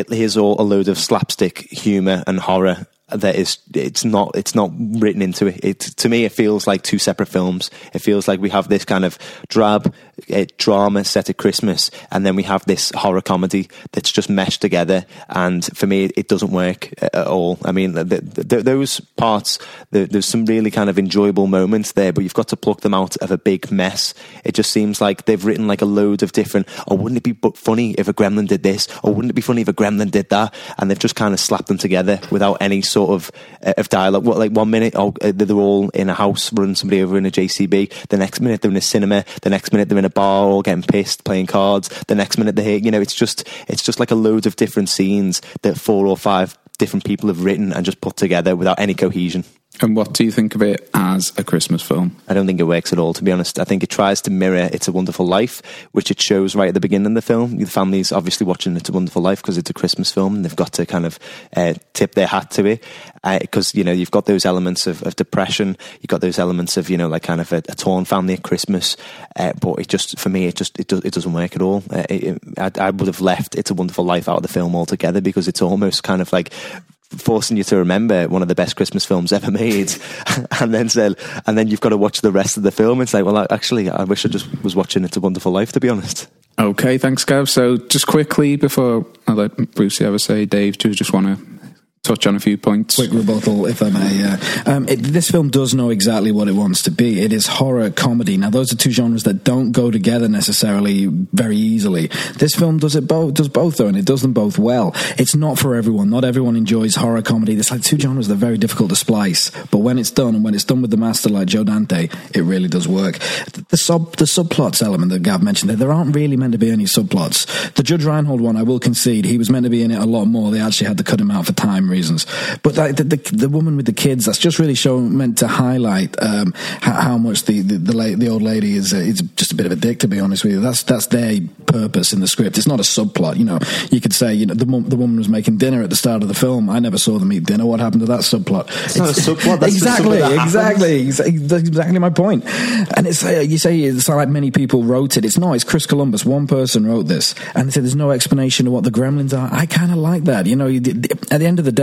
here's all a load of slapstick humor and horror, that is it's not it's not written into it. it. To me, it feels like two separate films. It feels like we have this kind of drab uh, drama set at Christmas, and then we have this horror comedy that's just meshed together. And for me, it doesn't work at all. I mean, the, the, those parts the, there's some really kind of enjoyable moments there, but you've got to pluck them out of a big mess. It just seems like they've written like a load of different. Or oh, wouldn't it be funny if a gremlin did this? Or wouldn't it be funny if a gremlin did that? And they've just kind of slapped them together without any sort sort of uh, of dialogue. What like one minute, oh, uh, they're all in a house running somebody over in a JCB. The next minute they're in a cinema. The next minute they're in a bar, all getting pissed, playing cards. The next minute they're. You know, it's just it's just like a load of different scenes that four or five different people have written and just put together without any cohesion.
And what do you think of it as a Christmas film?
I don't think it works at all, to be honest. I think it tries to mirror It's a Wonderful Life, which it shows right at the beginning of the film. The family's obviously watching It's a Wonderful Life because it's a Christmas film and they've got to kind of uh, tip their hat to it. Because, uh, you know, you've got those elements of, of, depression, you've got those elements of, you know, like kind of a, a torn family at Christmas. Uh, but it just, for me, it just, it, do, it doesn't work at all. Uh, it, I, I would have left It's a Wonderful Life out of the film altogether because it's almost kind of like forcing you to remember one of the best Christmas films ever made, and then say, and then you've got to watch the rest of the film and say, well, actually, I wish I just was watching It's a Wonderful Life, to be honest.
Okay, thanks, Gav. So, just quickly before I let Brucey ever say, Dave, do you just want to touch on a few points.
Quick rebuttal, if I may. Yeah. Um, it, this film does know exactly what it wants to be. It is horror comedy. Now, those are two genres that don't go together necessarily very easily. This film does it both, does both though, and it does them both well. It's not for everyone. Not everyone enjoys horror comedy. There's like two genres that are very difficult to splice. But when it's done, and when it's done with the master like Joe Dante, it really does work. The, the sub the subplots element that Gav mentioned there, there aren't really meant to be any subplots. The Judge Reinhold one, I will concede, he was meant to be in it a lot more. They actually had to cut him out for time reasons. But like the, the, the woman with the kids, that's just really showing meant to highlight um, how, how, much the the, the, la- the old lady is uh, is just a bit of a dick. To be honest with you, that's that's their purpose in the script. It's not a subplot. You know, you could say you know the the woman was making dinner at the start of the film. I never saw them eat dinner. What happened to that subplot?
It's, it's not a subplot. That's
exactly, exactly, that's exactly my point. And it's uh, you say it's like many people wrote it. It's not. It's Chris Columbus. One person wrote this, and they said there's no explanation of what the gremlins are. I kind of like that. You know, at the end of the day,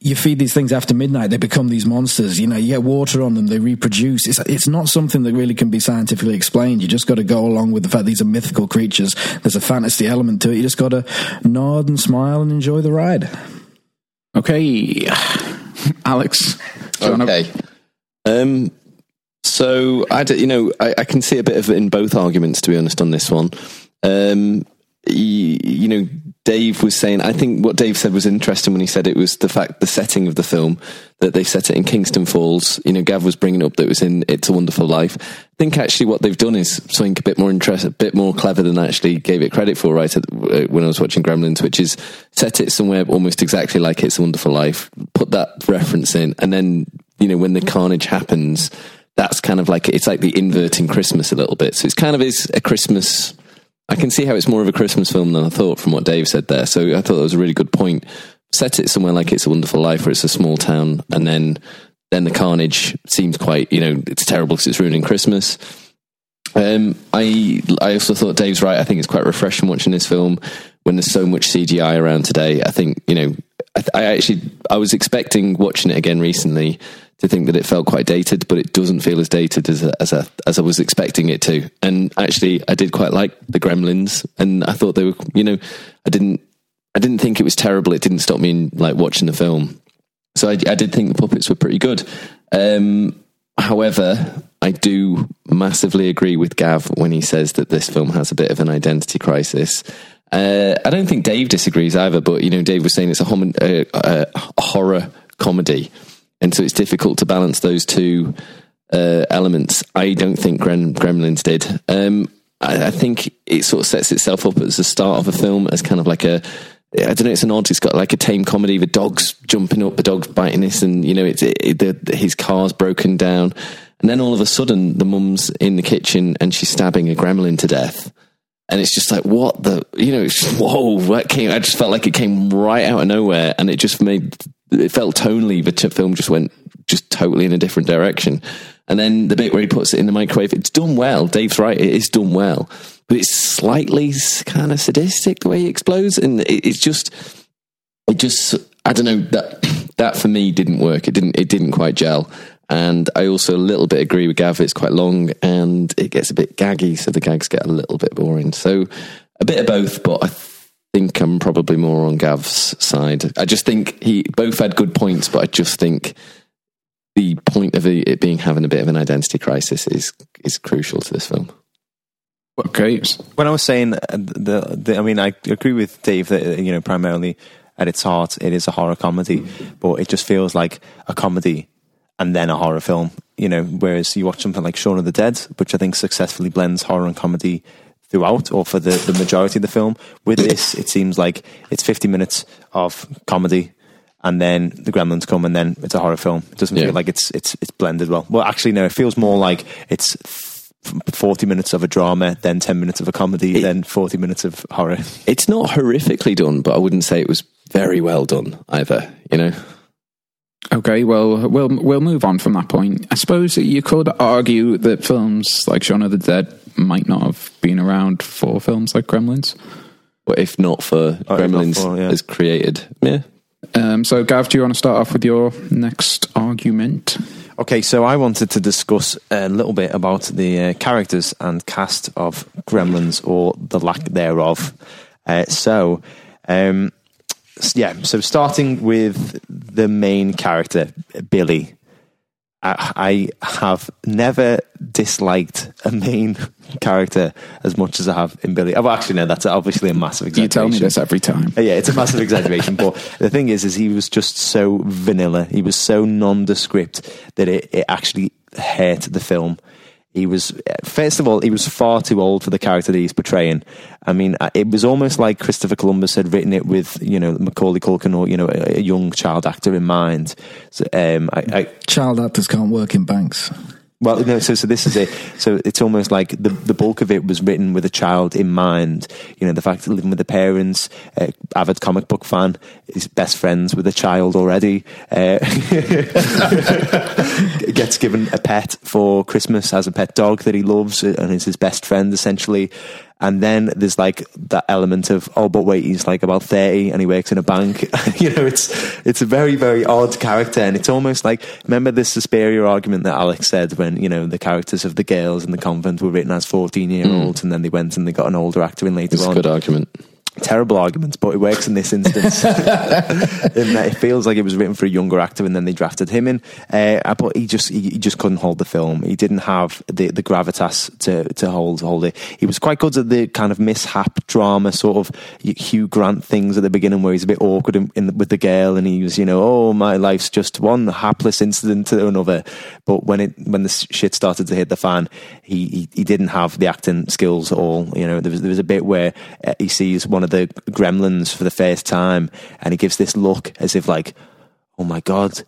you feed these things after midnight, they become these monsters. You know, you get water on them, they reproduce. It's, it's not something that really can be scientifically explained. You just got to go along with the fact these are mythical creatures. There's a fantasy element to it. You just got to nod and smile and enjoy the ride.
Okay, Alex.
Okay. Um, so I, you know, I, I, can see a bit of it in both arguments, to be honest, on this one. Um, you, you know, Dave was saying, I think what Dave said was interesting when he said it was the fact, the setting of the film, that they set it in Kingston Falls. You know, Gav was bringing up that it was in It's a Wonderful Life. I think actually what they've done is something a bit more interesting, a bit more clever than I actually gave it credit for, right? Uh, when I was watching Gremlins, which is set it somewhere almost exactly like It's a Wonderful Life, put that reference in, and then, you know, when the carnage happens, that's kind of like it's like the inverting Christmas a little bit. So it's kind of is a Christmas. I can see how it's more of a Christmas film than I thought from what Dave said there. So I thought that was a really good point. Set it somewhere like It's a Wonderful Life, where it's a small town, and then then the carnage seems quite you know it's terrible because it's ruining Christmas. Um, I I also thought Dave's right. I think it's quite refreshing watching this film when there's so much CGI around today. I think you know I, I actually I was expecting watching it again recently to think that it felt quite dated, but it doesn't feel as dated as as a, as I was expecting it to. And actually, I did quite like the Gremlins, and I thought they were you know I didn't I didn't think it was terrible. It didn't stop me in like watching the film. So I, I did think the puppets were pretty good. Um, however, I do massively agree with Gav when he says that this film has a bit of an identity crisis. Uh, I don't think Dave disagrees either, but you know, Dave was saying it's a, hom- uh, uh, a horror comedy, and so it's difficult to balance those two uh, elements. I don't think Grem- Gremlins did. Um, I, I think it sort of sets itself up as the start of a film as kind of like a I don't know. It's an odd. It's got like a tame comedy. The dogs jumping up, the dogs biting this, and you know, it's it, it, the, his car's broken down, and then all of a sudden, the mum's in the kitchen and she's stabbing a gremlin to death, and it's just like, what the, you know, whoa, that came. I just felt like it came right out of nowhere, and it just made it felt tonally. The t- film just went just totally in a different direction, and then the bit where he puts it in the microwave, it's done well. Dave's right; it is done well but it's slightly kind of sadistic the way he explodes, and it, it's just, it just, I don't know that that for me didn't work. It didn't, it didn't quite gel. And I also a little bit agree with Gav. It's quite long and it gets a bit gaggy, so the gags get a little bit boring. So a bit of both, but I think I'm probably more on Gav's side. I just think he both had good points, but I just think the point of it being having a bit of an identity crisis is is crucial to this film.
Okay.
When I was saying uh, the, the, I mean, I agree with Dave that you know primarily at its heart it is a horror comedy, but it just feels like a comedy and then a horror film. You know, whereas you watch something like Shaun of the Dead, which I think successfully blends horror and comedy throughout, or for the, the majority of the film. With this, it seems like it's fifty minutes of comedy and then the Gremlins come, and then it's a horror film. It doesn't
Yeah.
feel like it's it's it's blended well. Well, actually, no. It feels more like it's forty minutes of a drama, then ten minutes of a comedy, then forty minutes of horror.
It's not horrifically done, but I wouldn't say it was very well done either. You know,
Okay, well, we'll we'll move on from that point. I suppose that you could argue that films like Shaun of the Dead might not have been around for films like Gremlins.
but if not for
Oh, if not
Gremlins
for, yeah.
as created, yeah.
Um, so, Gav, do you want to start off with your next argument?
Okay, so I wanted to discuss a little bit about the uh, characters and cast of Gremlins or the lack thereof. Uh, so, um, s- yeah, so starting with the main character, Billy. I, I have never disliked a main character as much as I have in Billy. Oh, actually, no, that's obviously a massive exaggeration.
You tell me this every time.
Uh, Yeah, it's a massive exaggeration, but the thing is, is he was just so vanilla. He was so nondescript that it, it actually hurt the film. He was, first of all, he was far too old for the character that he's portraying. I mean, uh, it was almost like Christopher Columbus had written it with, you know, Macaulay Culkin or, you know, a, a young child actor in mind. So, um, I, I,
Child actors can't work in banks.
Well, no. So, so this is it. So it's almost like the the bulk of it was written with a child in mind. You know, the fact that living with the parents, uh, avid comic book fan, is best friends with a child already. Uh, gets given a pet for Christmas as a pet dog that he loves and is his best friend essentially. And then there's like that element of oh, but wait, he's like about thirty and he works in a bank. you know, it's it's a very very odd character, and it's almost like remember this Suspiria argument that Alex said when you know the characters of the girls in the convent were written as fourteen year olds, hmm. and then they went and they got an older actor in later
It's a good argument.
Terrible arguments, but it works in this instance. in that it feels like it was written for a younger actor, and then they drafted him in. Uh, but he just he, he just couldn't hold the film. He didn't have the, the gravitas to to hold hold it. He was quite good at the kind of mishap drama sort of Hugh Grant things at the beginning, where he's a bit awkward in, in, with the girl, and he was you know oh my life's just one hapless incident to another. But when it when the shit started to hit the fan, he he, he didn't have the acting skills at all. You know there was there was a bit where uh, he sees one of the gremlins for the first time, and he gives this look as if like, "Oh my god,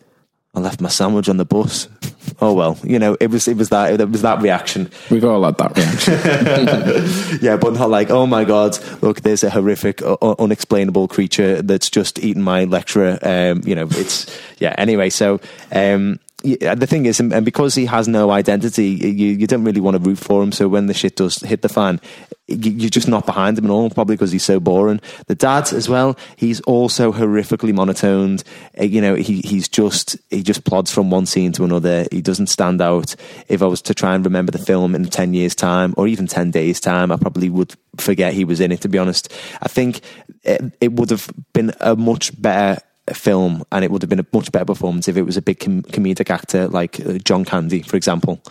I left my sandwich on the bus." oh well, you know, it was it was that it was that reaction.
We've all had that reaction.
yeah, but not like, oh my god, look, there's a horrific, uh, unexplainable creature that's just eaten my lecturer. Um, you know, it's yeah. Anyway, so um, yeah, the thing is, and because he has no identity, you, you don't really want to root for him. So when the shit does hit the fan, you- you're just not behind him at all, probably because he's so boring. The dad as well, he's also horrifically monotoned. Uh, You know, he, he's just he just plods from one scene to another. He doesn't stand out. If I was to try and remember the film in ten years' time, or even ten days' time, I probably would forget he was in it. To be honest, I think it, it would have been a much better film and it would have been a much better performance if it was a big com- comedic actor like uh, John Candy, for example.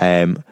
Um,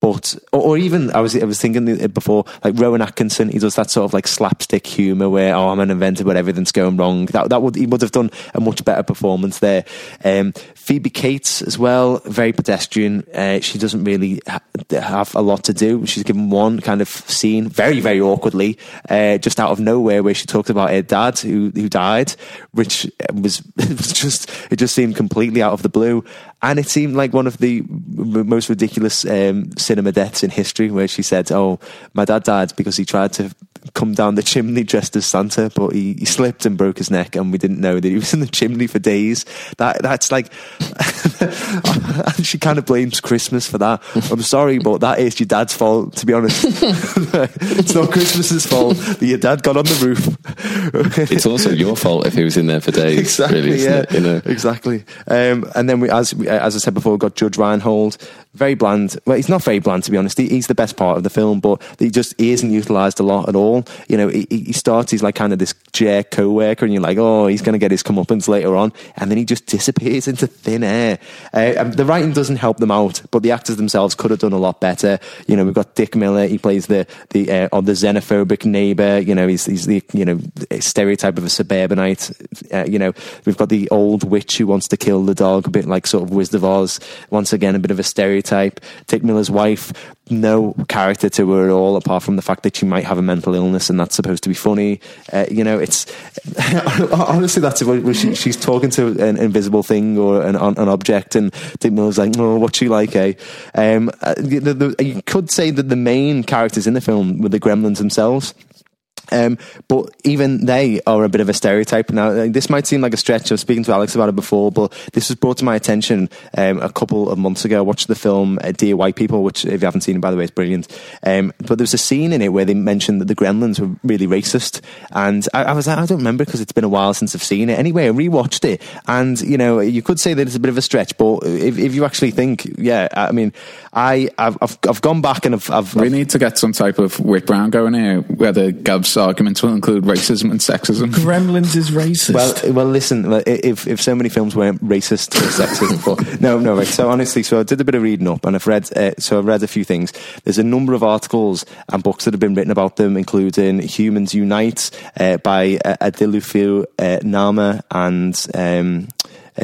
but or, or even I was I was thinking before like Rowan Atkinson he does that sort of like slapstick humor where oh I'm an inventor but everything's going wrong. That that would he would have done a much better performance there. Um, Phoebe Cates as well very pedestrian. Uh, she doesn't really ha- have a lot to do. She's given one kind of scene very very awkwardly uh, just out of nowhere where she talked about her dad who who died which was was just it just seemed completely out of the blue and it seemed like one of the most ridiculous um, cinema deaths in history, where she said, "Oh, my dad died because he tried to come down the chimney dressed as Santa, but he, he slipped and broke his neck, and we didn't know that he was in the chimney for days." That that's like, and she kind of blames Christmas for that. I'm sorry, but that is your dad's fault. To be honest, it's not Christmas's fault that your dad got on the roof.
It's also your fault if he was in there for days.
exactly.
really, isn't
yeah,
it? You know?
exactly. Um, and then we, as we- as I said before, we've got Judge Reinhold, very bland. Well, he's not very bland to be honest. He, he's the best part of the film, but he just he isn't utilised a lot at all. You know, he, he starts he's like kind of this jerk co-worker, and you're like, oh, he's going to get his comeuppance later on, and then he just disappears into thin air. Uh, um, the writing doesn't help them out, but the actors themselves could have done a lot better. You know, we've got Dick Miller. He plays the the uh, or the xenophobic neighbour. You know, he's he's the you know stereotype of a suburbanite. Uh, you know, we've got the old witch who wants to kill the dog, a bit like sort of Wizard of Oz. Once again, a bit of a stereotype. Dick Miller's wife, no character to her at all, apart from the fact that she might have a mental illness, and that's supposed to be funny. Uh, you know, it's honestly that's where she, she's talking to an invisible thing or an, an object, and Dick Miller's like, "Oh, what's she like?" Eh? Um, uh, the, the, you could say that the main characters in the film were the Gremlins themselves. Um, but even they are a bit of a stereotype. Now, this might seem like a stretch. I was speaking to Alex about it before, but this was brought to my attention um, a couple of months ago. I watched the film uh, Dear White People, which, if you haven't seen it, by the way, is brilliant. Um, but there was a scene in it where they mentioned that the Gremlins were really racist. And I, I was like, I don't remember because it's been a while since I've seen it. Anyway, I rewatched it. And, you know, you could say that it's a bit of a stretch, but if, if you actually think, yeah, I mean, I, I've, I've, gone back and I've, I've,
we need to get some type of Wick Brown going here, whether Gav's arguments will include racism and sexism.
Gremlins is racist.
Well, well, listen. If if so many films weren't racist or sexist, but no, no, right. So honestly, so I did a bit of reading up, and I've read. Uh, so I've read a few things. There's a number of articles and books that have been written about them, including "Humans Unite" uh, by uh, Adilifu uh, Nama and. Um,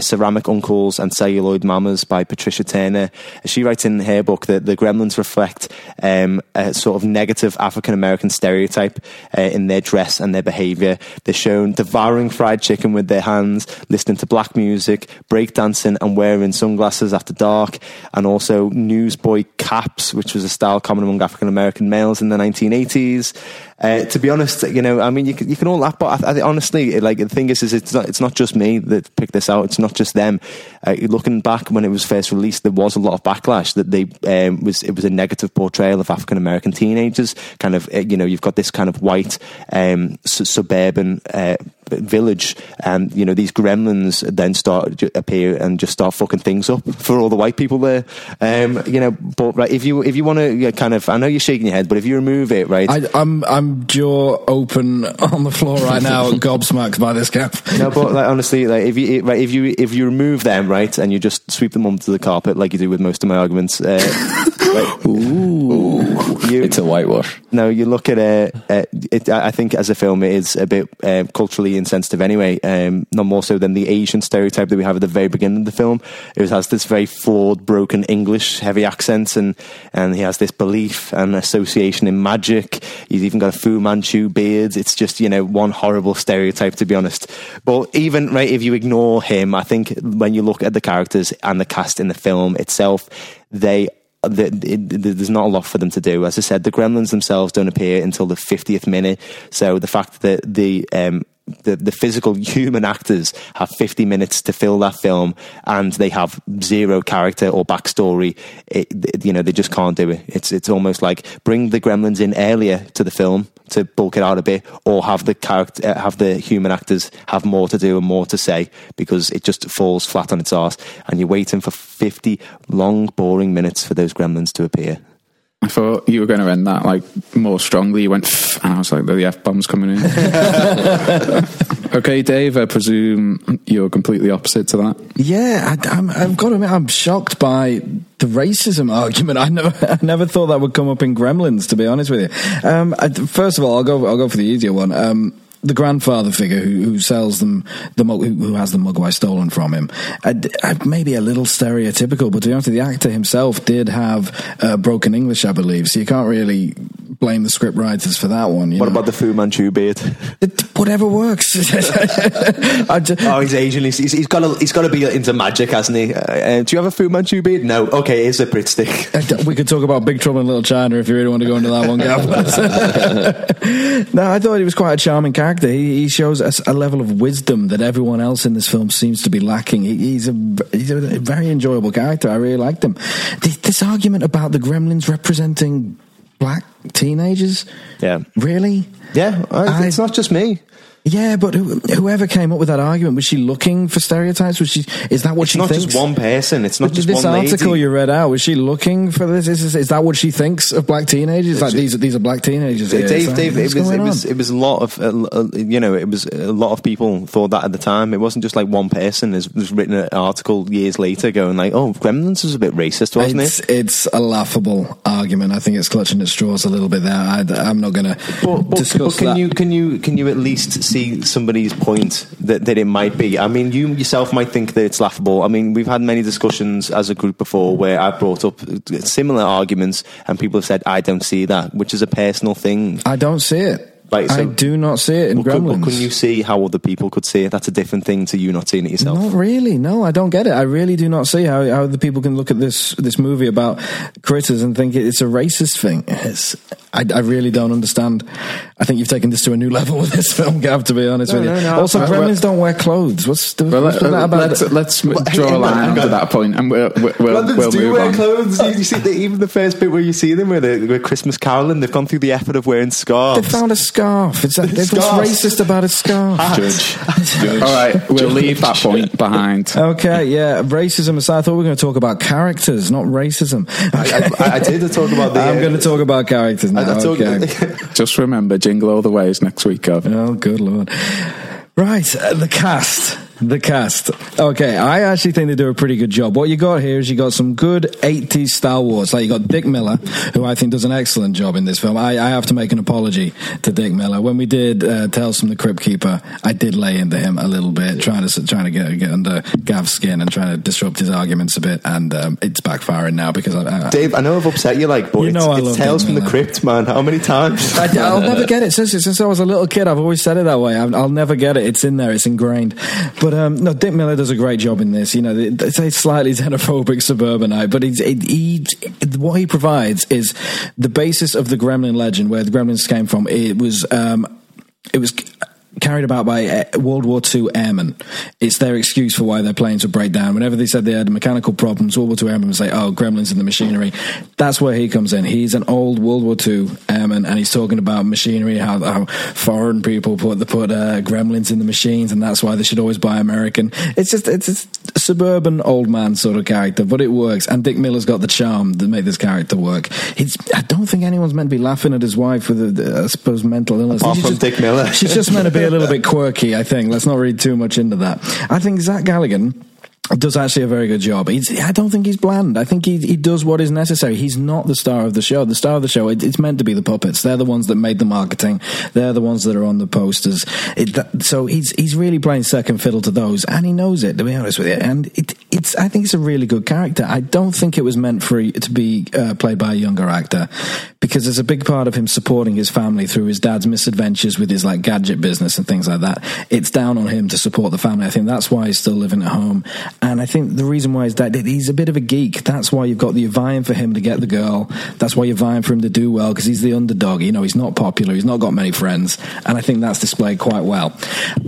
Ceramic Uncles and Celluloid Mamas by Patricia Turner. She writes in her book that the gremlins reflect um, a sort of negative African American stereotype uh, in their dress and their behaviour. They're shown devouring fried chicken with their hands, listening to black music, breakdancing, and wearing sunglasses after dark, and also newsboy caps, which was a style common among African American males in the 1980s. Uh, to be honest, you know, I mean, you can, you can all laugh, but I, I, honestly, like the thing is, is it's not, it's not just me that picked this out. It's not just them. Uh, looking back when it was first released, there was a lot of backlash that they um, was it was a negative portrayal of African American teenagers. Kind of, uh, you know, you've got this kind of white um, su- suburban. Uh, village and you know these gremlins then start to appear and just start fucking things up for all the white people there um you know but right if you if you want to yeah, kind of i know you're shaking your head but if you remove it right
I, I'm I'm jaw open on the floor right now, gobsmacked by this cap.
no, but like, honestly, like if you right, if you if you remove them right and you just sweep them onto the carpet like you do with most of my arguments, uh, You,
It's a whitewash.
no, you look at it, uh, it. I think as a film, it is a bit uh, culturally insensitive anyway. Um, not more so than the Asian stereotype that we have at the very beginning of the film. It has this very flawed, broken English, heavy accent, and and he has this belief and association in magic. He's even got a Fu Manchu beard. It's just you know one horrible stereotype to be honest. But even right, if you ignore him, I think when you look at the characters and the cast in the film itself, they the, there's not a lot for them to do. As I said, the Gremlins themselves don't appear until the 50th minute. So the fact that the um, the, the physical human actors have 50 minutes to fill that film and they have zero character or backstory. It, you know they just can't do it. It's it's almost like bring the gremlins in earlier to the film to bulk it out a bit or have the character uh, have the human actors have more to do and more to say because it just falls flat on its arse and you're waiting for 50 long boring minutes for those gremlins to appear
I thought you were going to end that like more strongly. You went, "Pff," and I was like, the f bombs coming in. okay, Dave. I presume you're completely opposite to that.
Yeah, I, I'm, I've got to admit, I'm shocked by the racism argument. I never, I never thought that would come up in Gremlins. To be honest with you, um, I, first of all, I'll go, I'll go for the easier one. Um, the grandfather figure who, who sells them the mug, who, who has the Mogwai stolen from him, uh, uh, maybe a little stereotypical, but to be honest, the actor himself did have uh, broken English, I believe, so you can't really blame the script writers for that one. you
what
know.
about the Fu Manchu beard
It- whatever works? I ju-
Oh, he's Asian. He's, he's, he's got to he's got to be into magic, hasn't he? Uh, uh, do you have a Fu Manchu beard? No. Okay, it's a Brit stick.
we could talk about Big Trouble in Little China if you really want to go into that one, Gav. no, I thought he was quite a charming character. He, he shows us a level of wisdom that everyone else in this film seems to be lacking. He's a he's a very enjoyable character. I really liked him. This, argument about the Gremlins representing black teenagers,
Yeah.
really?
Yeah, I,
I-
it's not just me.
Yeah, but who, whoever came up with that argument was she looking for stereotypes? Was she? Is that what
It's
she
not
thinks?
just one person. It's not
But
just
this
one
article
lady.
you read out was she looking for this? Is, is, is that what she thinks of black teenagers? Like these, are these are black teenagers. here. Is
Dave,
that-
Dave,
what's
it was, it was, it was a lot of, uh, uh, you know, it was a lot of people thought that at the time. It wasn't just like one person. has, was written an article years later going like, oh, Gremlins was a bit racist, wasn't
It's,
it?
it's a laughable argument. I think it's clutching at straws a little bit there. I, am not going to
But, but,
discuss
but can
that.
you can you can you at least see somebody's point that, that it might be? I mean, you yourself might think that it's laughable. I mean, we've had many discussions as a group before where I've brought up similar arguments, and people have said I don't see that, which is a personal thing.
I don't see it.
Right, so-
I do not see it in
But, could,
Gremlins.
but couldn't you see how other people could see it? That's a different thing to you not seeing it yourself.
Not really. No, I don't get it. I really do not see how, how the people can look at this this movie about critters and think it's a racist thing. It's, I, I really don't understand. I think you've taken this to a new level with this film, Gav. To be honest
No,
with you.
no, no,
also,
I-
Gremlins don't wear clothes. What's the,
Well,
what's
let,
that about?
let's let's
Well,
draw
hang
a line
hang
under
on.
that point, and we'll we'll, we'll,
Gremlins
we'll
do
move
wear
on.
clothes. You, you see, the, even the first bit where you see them, where they're, Christmas caroling, they've gone through the effort of wearing
They found a scarf. It's a, what's racist about a scarf?
Judge.
All right, we'll leave that point behind.
Okay, yeah, racism aside, I thought we were going to talk about characters, not racism.
I, I, I did talk about the.
I'm
uh,
going to talk about characters now.
I, I talk,
okay.
Just remember, jingle all the ways next week, Gav.
Oh, good lord. Right, uh, the cast. The cast. Okay, I actually think they do a pretty good job. What you got here is you got some good 80s Star Wars. Like you got Dick Miller, who I think does an excellent job in this film. I, I have to make an apology to Dick Miller. When we did uh, Tales from the Crypt Keeper, I did lay into him a little bit, trying to trying to get, get under Gav's skin and trying to disrupt his arguments a bit. And um, it's backfiring now because I, I,
Dave, I know I've upset you, like, but
You
it's,
know I
it's Tales
Dick
from the
Miller.
Crypt, man. How many times?
I, will never get it. Since, since I was a little kid, I've always said it that way. I'll, I'll never get it. It's in there. It's ingrained. But um, no, Dick Miller does a great job in this. You know, they say slightly xenophobic suburbanite, but he, he, what he provides is the basis of the Gremlin legend, where the Gremlins came from. It was. Um, it was carried about by uh, World War II airmen. It's their excuse for why their planes would break down. Whenever they said they had mechanical problems, World War II airmen would say, "Oh, gremlins in the machinery." That's where he comes in. He's an old World War II airman, and he's talking about machinery, how, how foreign people put the put uh, gremlins in the machines, and that's why they should always buy American. It's just it's a suburban old man sort of character, but it works. And Dick Miller's got the charm that make this character work. It's, I don't think anyone's meant to be laughing at his wife with, a, I suppose, mental illness.
Apart from
just-
Dick Miller.
She's just meant to be a little bit quirky, I think. Let's not read too much into that. I think Zach Galligan does actually a very good job. He's, I don't think he's bland. I think he, he does what is necessary. He's not the star of the show. The star of the show, it, it's meant to be the puppets. They're the ones that made the marketing. They're the ones that are on the posters. It, that, so he's he's really playing second fiddle to those, and he knows it. To be honest with you, and it, it's I think it's a really good character. I don't think it was meant for to be uh, played by a younger actor because there's a big part of him supporting his family through his dad's misadventures with his like gadget business and things like that. It's down on him to support the family. I think that's why he's still living at home. And I think the reason why is that he's a bit of a geek. That's why you've got the vying for him to get the girl. That's why you're vying for him to do well because he's the underdog. You know, he's not popular. He's not got many friends. And I think that's displayed quite well.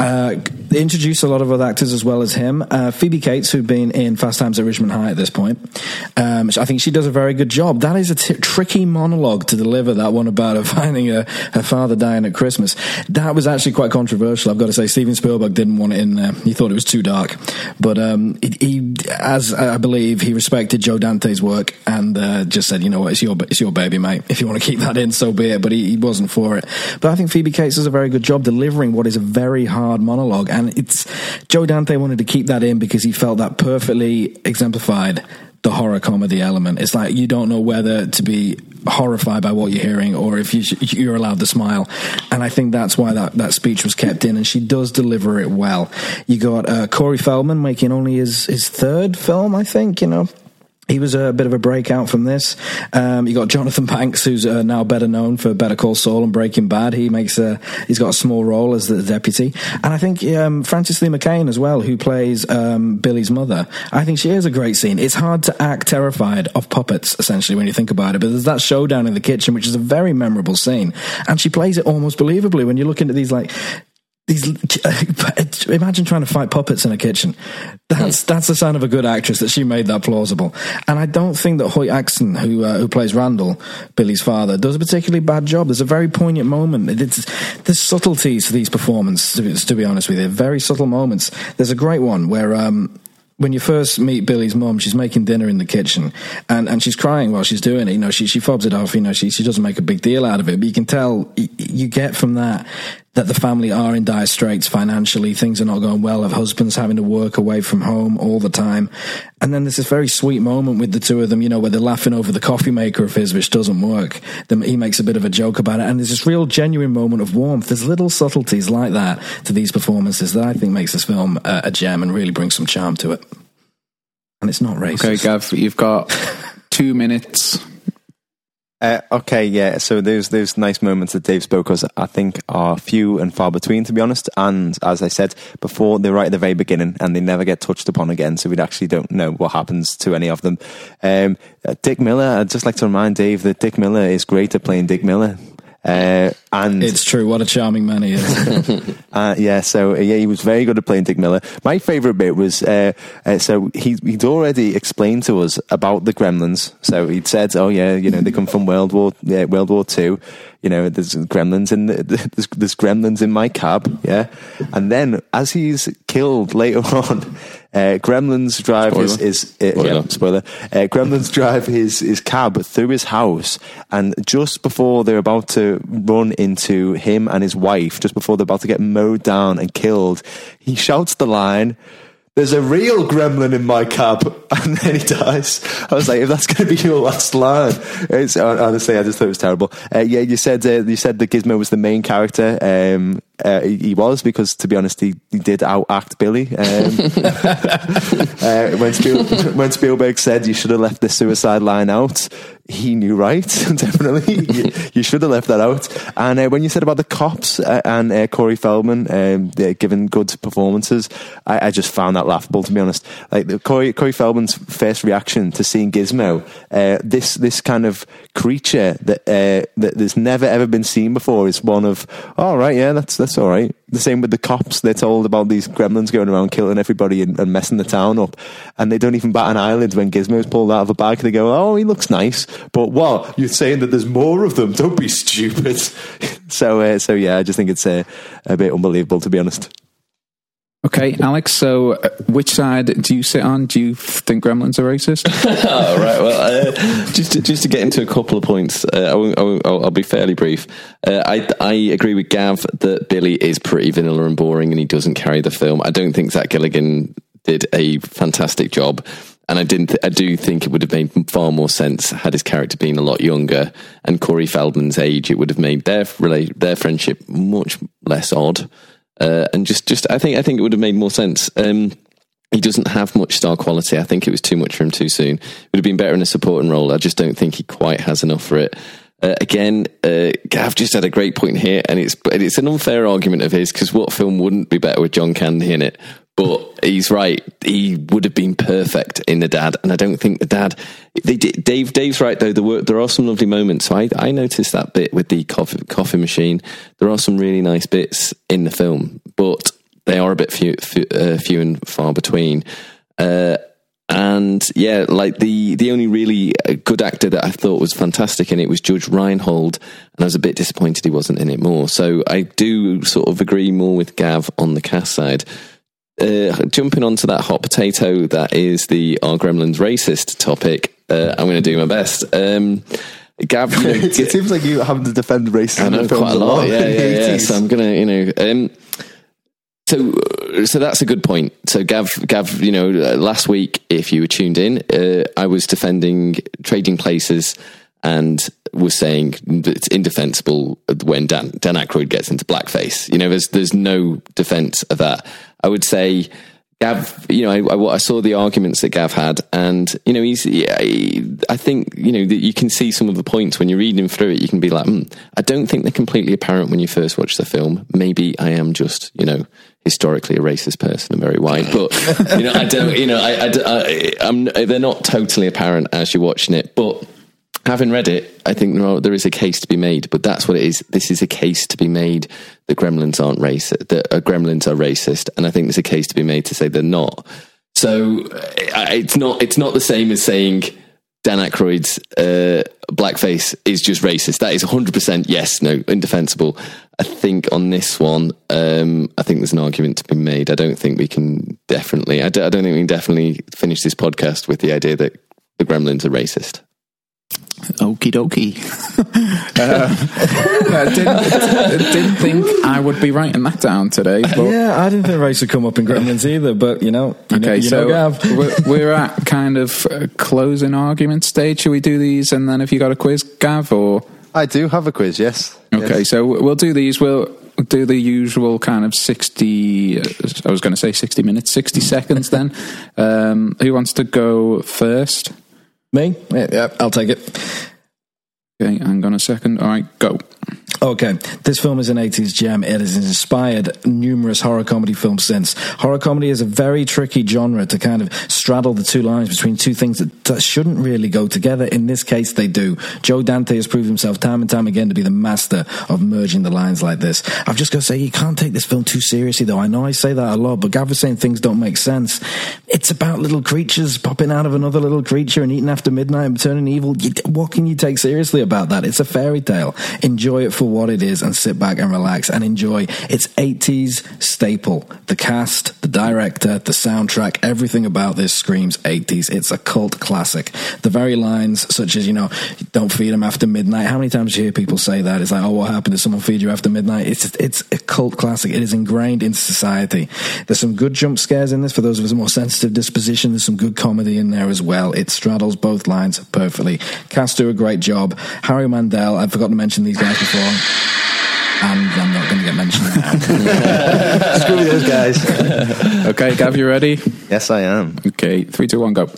Uh, they introduce a lot of other actors as well as him. Uh, Phoebe Cates, who've been in Fast Times at Ridgemont High at this point. Um, I think she does a very good job. That is a t- tricky monologue to deliver, that one about her finding her, her father dying at Christmas. That was actually quite controversial. I've got to say, Steven Spielberg didn't want it in there. He thought it was too dark. But um, he, he, as I believe, he respected Joe Dante's work and uh, just said, you know what, it's your, it's your baby, mate. If you want to keep that in, so be it. But he, he wasn't for it. But I think Phoebe Cates does a very good job delivering what is a very hard monologue. And it's Joe Dante wanted to keep that in because he felt that perfectly exemplified the horror comedy element. It's like you don't know whether to be horrified by what you're hearing or if you, are allowed to smile. And I think that's why that, that speech was kept in. And she does deliver it well. You got uh, Corey Feldman making only his, his third film, I think, you know, he was a bit of a breakout from this. Um, you got Jonathan Banks, who's uh, now better known for Better Call Saul and Breaking Bad. He makes a he's got a small role as the deputy, and I think um, Frances Lee McCain as well, who plays um, Billy's mother. I think she is a great scene. It's hard to act terrified of puppets, essentially, when you think about it. But there's that showdown in the kitchen, which is a very memorable scene, and she plays it almost believably when you look into these like these imagine trying to fight puppets in a kitchen. That's that's the sign of a good actress that she made that plausible. And i don't think that hoyt axton who uh, who plays randall billy's father does a particularly bad job. There's a very poignant moment. It's, there's subtleties to these performances to, be honest with you. Very subtle moments. There's a great one where um, when you first meet Billy's mom, she's making dinner in the kitchen and, and she's crying while she's doing it. You know, she, she fobs it off. You know, she, she doesn't make a big deal out of it, but you can tell you get from that that the family are in dire straits financially. Things are not going well. Of husbands having to work away from home all the time. And then there's this very sweet moment with the two of them, you know, where they're laughing over the coffee maker of his, which doesn't work. Then he makes a bit of a joke about it. And there's this real genuine moment of warmth. There's little subtleties like that to these performances that I think makes this film a, a gem and really brings some charm to it. And it's not racist.
Okay, Gav, you've got two minutes
uh, okay, yeah. So those those nice moments that Dave spoke of, I think, are few and far between, to be honest. And as I said before, they're right at the very beginning, and they never get touched upon again. So we actually don't know what happens to any of them. Um, uh, Dick Miller. I'd just like to remind Dave that Dick Miller is great at playing Dick Miller. Uh, and
it's true. What a charming man he is.
uh, yeah. So uh, yeah, he was very good at playing Dick Miller. My favourite bit was uh, uh, so he he'd already explained to us about the Gremlins. So he'd said, "Oh yeah, you know they come from World War yeah, World War Two. You know there's Gremlins in the, there's, there's Gremlins in my cab. Yeah." And then as he's killed later on. Uh, Gremlins drive spoiler. his, his uh, spoiler. Yeah, spoiler. Uh, Gremlins drive his, his cab through his house, and just before they're about to run into him and his wife, just before they're about to get mowed down and killed, he shouts the line there's a real gremlin in my cab, and then he dies. I was like, if that's going to be your last line, it's, honestly, I just thought it was terrible. Uh, yeah, you said uh, you said that Gizmo was the main character. Um, uh, he, he, was because, to be honest, he, he did outact Billy. Um, uh, when, Spiel, when Spielberg said you should have left the suicide line out, he knew right, definitely. you, you, should have left that out. And uh, when you said about the cops uh, and uh, Corey Feldman um, giving good performances, I, I, just found that laughable, to be honest. Like the, Corey, Corey Feldman's first reaction to seeing Gizmo, uh, this this kind of creature that uh, that there's never ever been seen before, is one of, all oh, right, yeah, that's that's all right. The same with the cops. They're told about these gremlins going around killing everybody and, and messing the town up, and they don't even bat an eyelid when Gizmo's pulled out of a bag. They go, "Oh, he looks nice," but what you're saying that there's more of them? Don't be stupid. so, uh, so yeah, I just think it's uh, a bit unbelievable to be honest.
Okay, Alex. So, uh, which side do you sit on? Do you think Gremlins are racist?
oh, right. Well, uh, just to, just to get into a couple of points, uh, I will, I'll, be fairly brief. Uh, I I agree with Gav that Billy is pretty vanilla and boring, and he doesn't carry the film. I don't think Zach Galligan did a fantastic job. And I didn't. Th- I do think it would have made far more sense had his character been a lot younger and Corey Feldman's age. It would have made their rela- their friendship much less odd, uh, and just just I think I think it would have made more sense. Um, he doesn't have much star quality. I think it was too much for him too soon. Would have been better in a supporting role. I just don't think he quite has enough for it. Uh, again, uh, Gav just had a great point here, and it's and it's an unfair argument of his because what film wouldn't be better with John Candy in it? But he's right. He would have been perfect in the dad, and I don't think the dad. They did, Dave. Dave's right though. There were there are some lovely moments. So I I noticed that bit with the coffee coffee machine. There are some really nice bits in the film, but they are a bit few few, uh, few and far between. Uh, and yeah, like the the only really uh, good actor that I thought was fantastic in it was Judge Reinhold, and I was a bit disappointed he wasn't in it more. So I do sort of agree more with Gav on the cast side. Uh, jumping onto that hot potato that is the Are Gremlins racist topic, uh, I'm going to do my best. Um, Gav, you know,
it seems like you having to defend racism
I know quite a lot. Yeah, yeah, yeah. So I'm gonna, you know, um, so uh, so that's a good point. So Gav, Gav, you know, uh, last week, if you were tuned in, uh, I was defending Trading Places and was saying it's indefensible when Dan Dan Aykroyd gets into blackface. You know, there's there's no defense of that. I would say. Gav, you know, I, I, I saw the arguments that Gav had, and you know, he's. he- I think you know that you can see some of the points when you're reading through it. You can be like, hmm, I don't think they're completely apparent when you first watch the film. Maybe I am just, you know, historically a racist person and very white, but you know, I don't, you know, I, I, I I'm, they're not totally apparent as you're watching it, but having read it, I think there, are, there is a case to be made, but that's what it is. This is a case to be made that gremlins aren't racist, that uh, gremlins are racist, and I think there's a case to be made to say they're not. So uh, it's not it's not the same as saying Dan Aykroyd's uh, blackface is just racist. That is 100% yes, no, indefensible. I think on this one, um, I think there's an argument to be made. I don't think we can definitely, I don't, I don't think we can definitely finish this podcast with the idea that the gremlins are racist.
Okie dokie. uh, I didn't, didn't think I would be writing that down today. But
Yeah, I didn't think race would come up in Gremlins either, but you know, you know,
Okay,
you
so
know, Gav.
we're, we're at kind of closing argument stage. Should we do these and then if you got a quiz, Gav, or
I do have a quiz, yes.
okay?
Yes.
So we'll do these. We'll do the usual kind of sixty. uh, I was going to say sixty minutes, sixty seconds. Then, um, who wants to go first?
Me? Yeah, yeah, I'll take it.
Okay, hang on a second. All right, go.
Okay, this film is an 80s gem. It has inspired numerous horror comedy films since. Horror comedy is a very tricky genre to kind of straddle the two lines between two things that, that shouldn't really go together. In this case, they do. Joe Dante has proved himself time and time again to be the master of merging the lines like this. I've just got to say, you can't take this film too seriously, though. I know I say that a lot, but Gav was saying things don't make sense. It's about little creatures popping out of another little creature and eating after midnight and turning evil. What can you take seriously about that? It's a fairy tale. Enjoy it for what it is and sit back and relax and enjoy its 80s staple. The cast, the director, the soundtrack, everything about this screams 80s. It's a cult classic. The very lines, such as, you know, don't feed them after midnight. How many times do you hear people say that? It's like, oh, what happened? Did someone feed you after midnight? It's, it's a cult classic. It is ingrained into society. There's some good jump scares in this for those of us more sensitive disposition. There's some good comedy in there as well. It straddles both lines perfectly. Cast do a great job. Howie Mandel, I forgot to mention these guys before. And I'm not going to get mentioned.
Screw those guys.
Okay, Gav, you ready?
yes, I am.
Okay, three, two, one, go.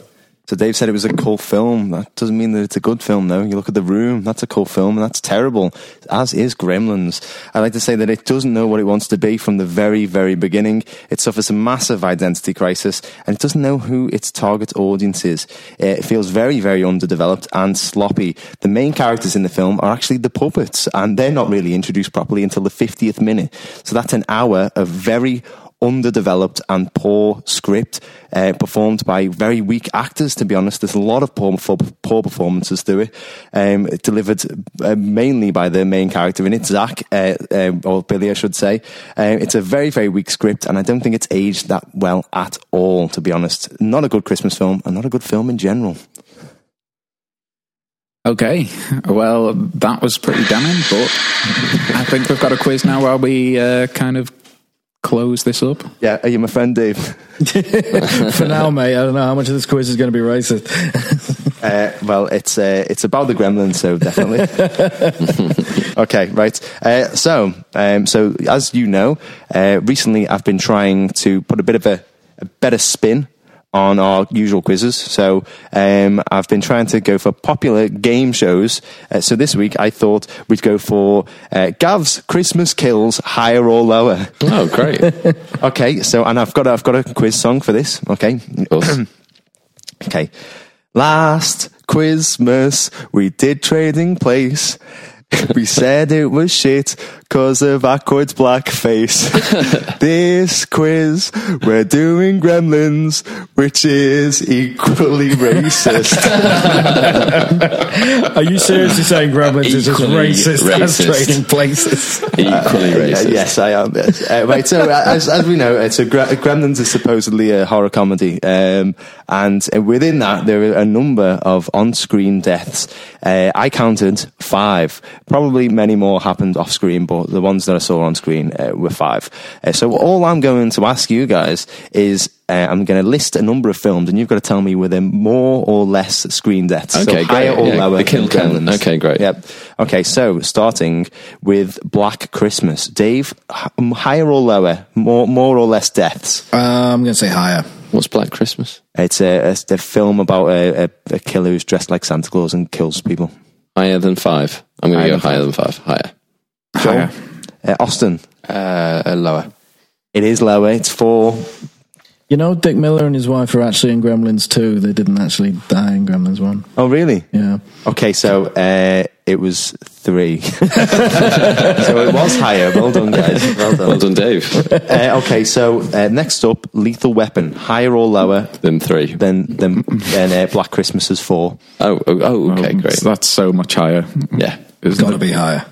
So Dave said it was a cult film. That doesn't mean that it's a good film, though. You look at The Room, that's a cult film, and that's terrible, as is Gremlins. I like to say that it doesn't know what it wants to be from the very, very beginning. It suffers a massive identity crisis, and it doesn't know who its target audience is. It feels very, very underdeveloped and sloppy. The main characters in the film are actually the puppets, and they're not really introduced properly until the 50th minute. So that's an hour of very underdeveloped and poor script uh, performed by very weak actors to be honest. There's a lot of poor, poor, performances through it um, delivered uh, mainly by the main character in it Zach uh, um, or Billy I should say. Uh, it's a very very weak script and I don't think it's aged that well at all to be honest. Not a good Christmas film and not a good film in general.
Okay, well, that was pretty damning, but I think we've got a quiz now while we uh, kind of close this up?
Yeah, are you my friend, Dave?
For now, mate, I don't know how much of this quiz is going to be racist.
Uh, well, it's uh, it's about the Gremlins, so definitely. okay, right. Uh, so, um, so as you know, uh, recently I've been trying to put a bit of a, a better spin on our usual quizzes. So um, I've been trying to go for popular game shows. Uh, so this week I thought we'd go for uh, Gav's Christmas Kills, higher or lower.
Oh, great.
Okay, so and I've got a, I've got a quiz song for this. Okay. Okay. Last Christmas, we did trading place. We said it was shit cause of Aykroyd's blackface. this quiz, we're doing gremlins, which is equally racist.
Are you seriously saying Gremlins is as
Equally
racist, as
racist.
trading places?
Equally
Uh,
racist.
yes, I am. Yes. Uh, right, so uh, as, as we know, it's a Gre- Gremlins is supposedly a horror comedy, um, and within that there are a number of on-screen deaths. Uh, I counted five. Probably many more happened off-screen, but the ones that I saw on screen uh, were five. Uh, so all I'm going to ask you guys is. Uh, I'm going to list a number of films, and you've got to tell me whether more or less screen deaths.
Okay,
so
great.
higher or
Yeah,
lower
the kill
than
count. Okay, great.
Yep. Okay, so starting with Black Christmas, Dave, h- higher or lower, more more or less deaths.
Uh, I'm going to say higher.
What's Black Christmas?
It's a, it's a film about a, a, a killer who's dressed like Santa Claus and kills people.
Higher than five. I'm going to
Higher
go
than
higher than five. Higher.
Joel? Uh, Austin,
Uh, uh, lower.
it is lower. It's four.
You know, Dick Miller and his wife are actually in Gremlins 2. They didn't actually die in Gremlins 1.
Oh, really?
Yeah.
Okay, so uh, it was three. so it was higher. Well done, guys. Well done.
Well done, Dave.
Uh, okay, so uh, next up, Lethal Weapon, higher or lower
Than three.
than than, than uh, Black Christmas is four.
Oh, oh, oh okay,
Um,
great.
That's so much higher.
Yeah,
It's got to be higher.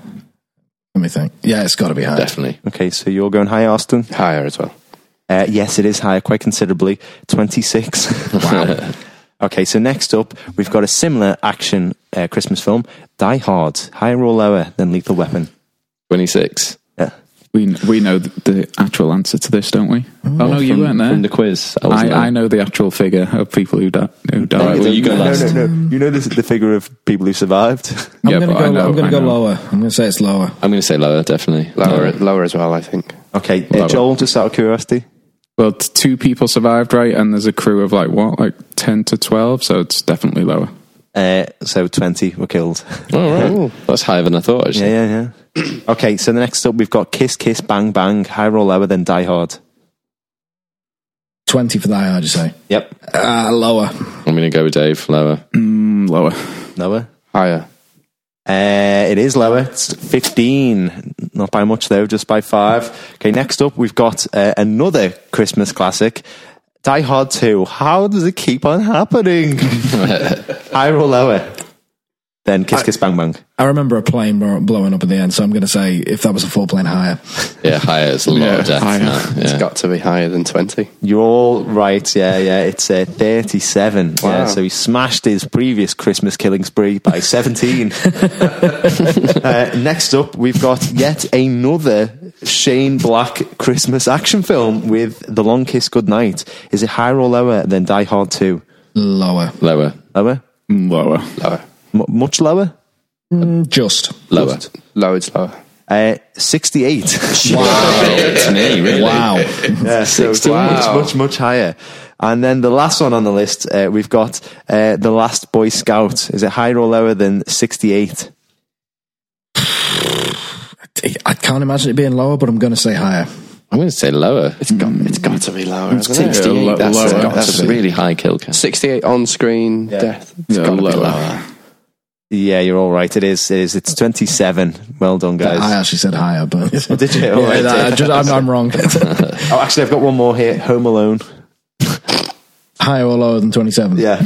Let me think. Yeah, it's got to be higher.
definitely.
Okay, so you're going higher, Austin.
Higher as well.
Uh, yes, it is higher, quite considerably. 26. wow. okay, so next up, we've got a similar action uh, Christmas film, Die Hard. Higher or lower than Lethal Weapon?
26.
Yeah.
We we know the, the actual answer to this, don't we? Oh no, you weren't there.
From the quiz. I,
I, I know the actual figure of people who, di- who died.
Alright, well, you go
no,
last.
No, no, You know this is the figure of people who survived?
I'm
Yeah,
going to go,
know-
I'm gonna go lower. I'm going to say it's lower.
I'm going to say lower, definitely.
Lower, lower as well, I think.
okay, uh, Joel, just out of curiosity.
Well, t- two people survived, right? And there's a crew of like what, like ten to twelve. So it's definitely lower.
Uh, so 20 were killed.
All right. That's higher than I thought, actually.
yeah, yeah, yeah. okay, so the next up, we've got Kiss Kiss Bang Bang. Higher or lower than Die Hard?
20 for that, I'd you say.
Yep.
Ah, lower.
I'm going to go with Dave, lower.
Mm, lower.
Lower?
Higher.
Uh, it is lower. It's 15. Not by much, though, just by five. Okay, next up, we've got uh, another Christmas classic Die Hard 2. How does it keep on happening? Higher or lower than Kiss Kiss Bang Bang?
I remember a plane blowing up at the end, so I'm going to say if that was a full plane, higher.
Yeah, higher. It's a lot
Yeah,
of death.
higher.
now,
It's
Yeah.
got to be higher than 20.
You're all right. Yeah, yeah. It's uh, 37. Yeah, so he smashed his previous Christmas killing spree by 17. uh, next up, we've got yet another Shane Black Christmas action film with The Long Kiss Goodnight. Is it higher or lower than Die Hard 2?
Lower.
Lower.
Lower?
Lower.
Lower.
M- much lower?
Mm, just.
Lower.
Lower, it's lower.
Uh, 68.
to me, really.
Wow.
Yeah, so it's
Wow.
much, much, much higher. And then the last one on the list, uh, we've got uh, The Last Boy Scout. Is it higher or lower than 68?
I can't imagine it being lower, but I'm going to say higher.
I'm going to say lower.
It's got, it's got to be lower. hasn't it?
68.
Yeah, lo-
that's
lower.
got
That's
to be
a-
really high kill count.
68 on screen death. It's
Yeah,
got to be
lower.
Lower.
Yeah, you're all right. It is. It is. It's 27. Well done, guys.
I actually said higher, but.
Did you? All
Yeah,
right.
I just, I'm, I'm wrong.
oh, actually, I've got one more here. Home Alone.
higher or lower than 27?
Yeah.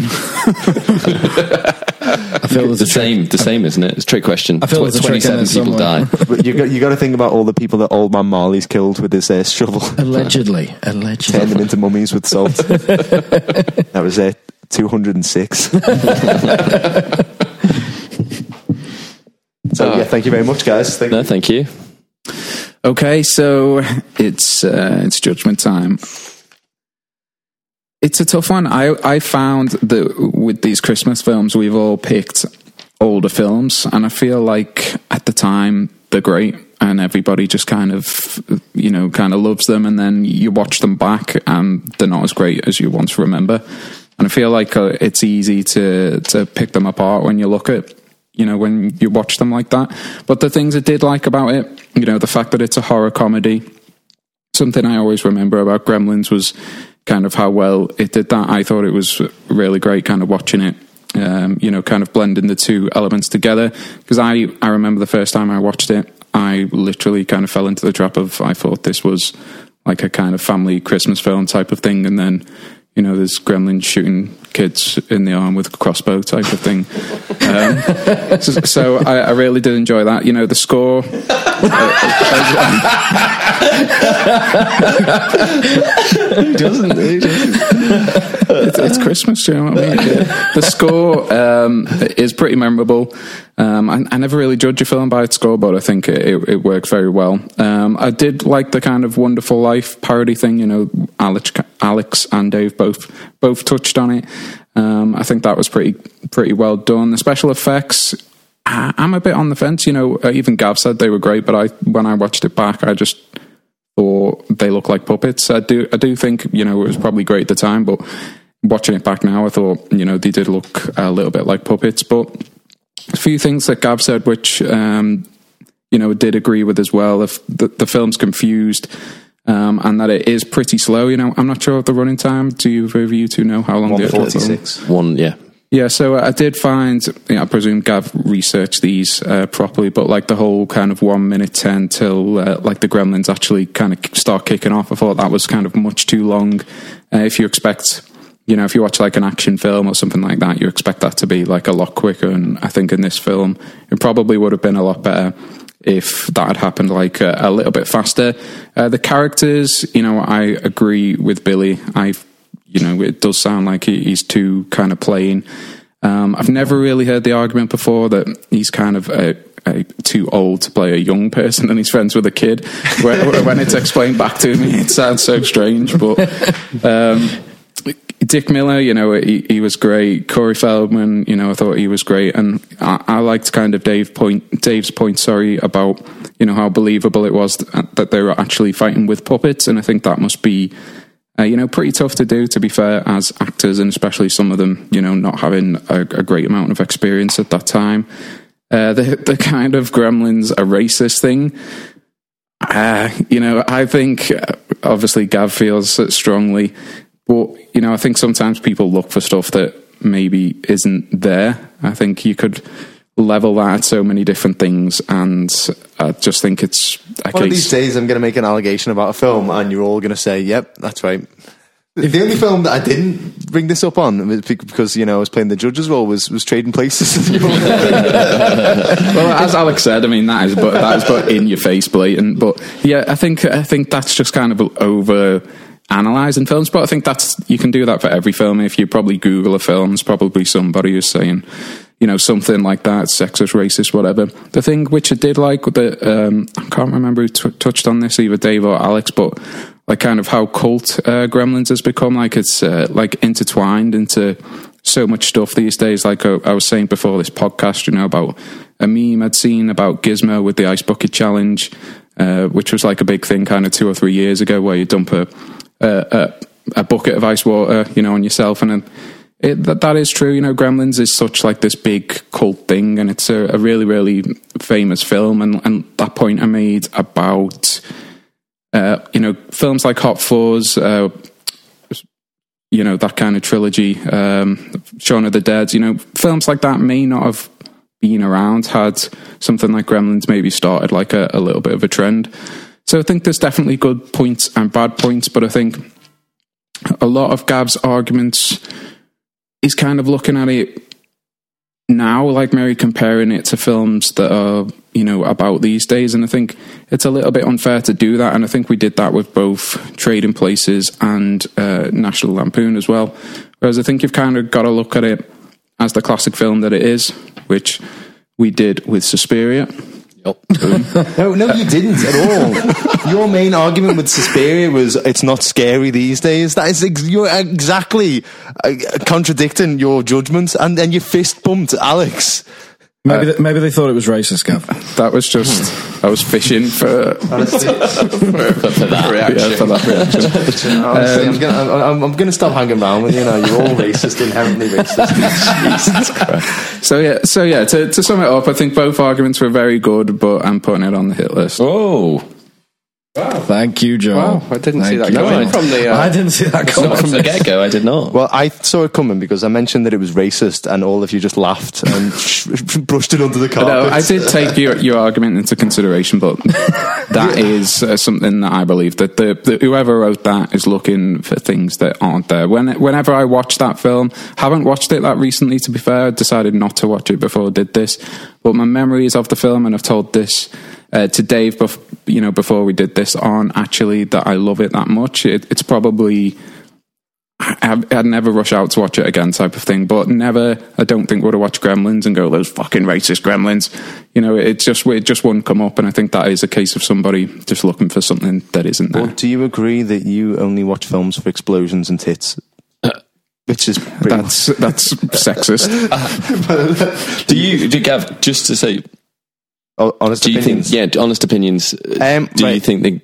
I feel there's
The
a trick.
same, the same, isn't it? It's a trick question.
I feel there's a trick
27 people die.
But you got you got to think about all the people that Old Man Marley's killed with his uh, shovel,
Allegedly. Allegedly.
Turn them into mummies with salt. that was uh, 206. So yeah, thank you very much, guys. Thank
No, thank you.
Okay, so it's uh, it's judgment time. It's a tough one. I I found that with these Christmas films, we've all picked older films, and I feel like at the time they're great, and everybody just kind of you know kind of loves them, and then you watch them back, and they're not as great as you once remember. And I feel like uh, it's easy to to pick them apart when you look at you know when you watch them like that. But the things I did like about it, you know, the fact that it's a horror comedy. Something I always remember about Gremlins was kind of how well it did that. I thought it was really great, kind of watching it. Um, you know, kind of blending the two elements together. Because I, I remember the first time I watched it, I literally kind of fell into the trap of I thought this was like a kind of family Christmas film type of thing, and then you know, there's gremlins shooting kids in the arm with a crossbow type of thing. Um, so, so I, I, really did enjoy that. You know, the score.
Who doesn't? Who doesn't?
It's, it's, Christmas, you know what I mean? The score um, is pretty memorable. Um, I, I, never really judge a film by its score, but I think it, it, it works very well. Um, I did like the kind of Wonderful Life parody thing. You know, Alex, Alex and Dave both both touched on it. Um, I think that was pretty pretty well done. The special effects, I, I'm a bit on the fence. You know, uh, even Gav said they were great, but I when I watched it back, I just thought they look like puppets. I do I do think you know it was probably great at the time, but watching it back now, I thought you know they did look a little bit like puppets, but a few things that Gav said, which um, you know did agree with as well. If the, the film's confused. Um, and that it is pretty slow. You know, I'm not sure of the running time. Do you, of you two know how long?
One forty six.
One, yeah.
Yeah, so I did find, you know, I presume Gav researched these uh, properly, but like the whole kind of one minute 10 till uh, like the gremlins actually kind of start kicking off, I thought that was kind of much too long. Uh, if you expect you know, if you watch like an action film or something like that, you expect that to be like a lot quicker. And I think in this film, it probably would have been a lot better if that had happened like a, a little bit faster. Uh, the characters, you know, I agree with Billy. I, you know, it does sound like he's too kind of plain. Um, I've never really heard the argument before that he's kind of a, a, too old to play a young person and he's friends with a kid. when, when it's explained back to me, it sounds so strange, but. Um, Dick Miller, you know, he, he, was great. Corey Feldman, you know, I thought he was great, and I, I, liked kind of Dave point, Dave's point, sorry, about you know how believable it was that they were actually fighting with puppets, and I think that must be, uh, you know, pretty tough to do. To be fair, as actors, and especially some of them, you know, not having a, a great amount of experience at that time. Uh, the the kind of Gremlins a racist thing. Uh, you know, I think uh, obviously Gav feels strongly but, you know, I think sometimes people look for stuff that maybe isn't there. I think you could level that at so many different things, and I just think it's
a One case. of these days, I'm going to make an allegation about a film, and you're all going to say, "Yep, that's right." The only film that I didn't bring this up on because you know I was playing the judge's role was was Trading Places.
well, as Alex said, I mean that is but that is but in your face blatant. But yeah, I think I think that's just kind of over analysing films, but I think that's you can do that for every film. If you probably Google a film, there's probably somebody who's saying, you know, something like that, sexist, racist, whatever. The thing which I did like that um, I can't remember who t- touched on this, either Dave or Alex, but like kind of how cult uh, Gremlins has become. Like it's uh, like intertwined into so much stuff these days. Like uh, I was saying before this podcast, you know, about a meme I'd seen about Gizmo with the ice bucket challenge. Uh, which was like a big thing kind of two or three years ago, where you dump a a, a, bucket of ice water, you know, on yourself, and it, that, that is true. You know, Gremlins is such like this big cult thing, and it's a, a really, really famous film. And, and that point I made about, uh, you know, films like Hot Fuzz, uh, you know, that kind of trilogy, um, Shaun of the Dead, you know, films like that may not have been around had something like Gremlins maybe started like a, a little bit of a trend. So I think there's definitely good points and bad points, but I think a lot of Gav's arguments is kind of looking at it now, like Mary comparing it to films that are, you know, about these days. And I think it's a little bit unfair to do that. And I think we did that with both Trading Places and uh, National Lampoon as well. Whereas I think you've kind of got to look at it as the classic film that it is, which we did with Suspiria.
No, no, you didn't at all. Your main argument with Suspiria was it's not scary these days. That is ex- you're exactly uh, contradicting your judgment, and then you fist bumped Alex.
Maybe, uh, they, maybe they thought it was racist, Gav.
That was just I was fishing for, for
that.
reaction. Yeah, for that reaction.
Honestly, I'm gonna, I'm, I'm gonna stop hanging around with you. know, you're all racist, inherently racist.
Jesus
So yeah, so yeah. To, to sum it up, I think both arguments were very good, but I'm putting it on the hit list.
Oh,
Thank you, Joe.
Wow, I didn't see that coming from the. Uh,
I didn't see that coming.
from the get go. I did not.
Well, I saw it coming because I mentioned that it was racist, and all of you just laughed and brushed it under the carpet.
No, I did take your, your argument into consideration, but that is uh, something that I believe that the, the whoever wrote that is looking for things that aren't there. When whenever I watch that film, haven't watched it that recently. To be fair, I decided not to watch it before I did this. But my memories of the film, and I've told this uh, to Dave, bef- you know, before we did this, aren't actually that I love it that much. It, it's probably. I- I'd never rush out to watch it again, type of thing. But never, I don't think would have watched Gremlins and go those fucking racist Gremlins. You know, it just it just wouldn't come up, and I think that is a case of somebody just looking for something that isn't there.
Well, do you agree that you only watch films for explosions and tits? Which is pretty
That's that's sexist.
Do you, do you Gav, just to say,
much- honest
do you
opinions.
think, yeah, honest opinions, uh,
Um,
do you think they,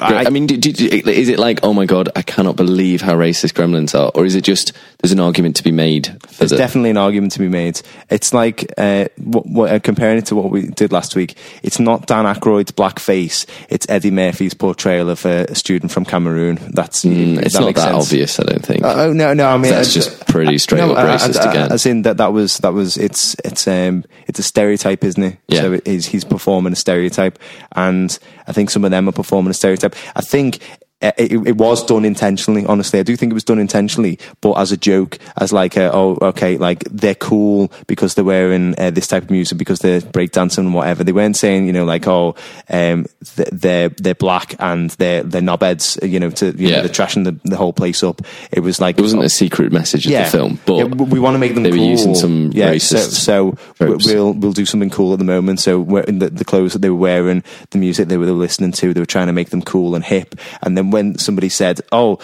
I,
I-
mean, do, do, do- is it like, oh my God, I cannot believe how racist gremlins are? Or is it just, there's an argument to be made for
There's
the,
definitely an argument to be made. It's like uh, what, what, uh, comparing it to what we did last week. It's not Dan Aykroyd's blackface. It's Eddie Murphy's portrayal of a, a student from Cameroon. That's
Mm, it's
that
not that
sense.
obvious, I don't think.
Uh, oh no, no. I mean,
That's
uh,
just pretty straight
no,
up racist again.
As in that that was that was it's it's um it's a stereotype, isn't it?
Yeah.
So it is, he's performing a stereotype, and I think some of them are performing a stereotype. I think. Uh, It, it was done intentionally. Honestly, I do think it was done intentionally, but as a joke, as like, a, oh, okay, like they're cool because they're wearing uh, this type of music because they're breakdancing and whatever. They weren't saying, you know, like, oh, um, th- they're they're black and they're they're knobheads, you know, to you
Yeah.
know, they're trashing the, the whole place up. It was like
it wasn't a secret message of the film, but
yeah, we want to make them
they were
cool.
using some
yeah,
racist
So, so we'll we'll do something cool at the moment. So we're- the, the clothes that they were wearing, the music they were listening to, they were trying to make them cool and hip. And then when somebody said, "Oh."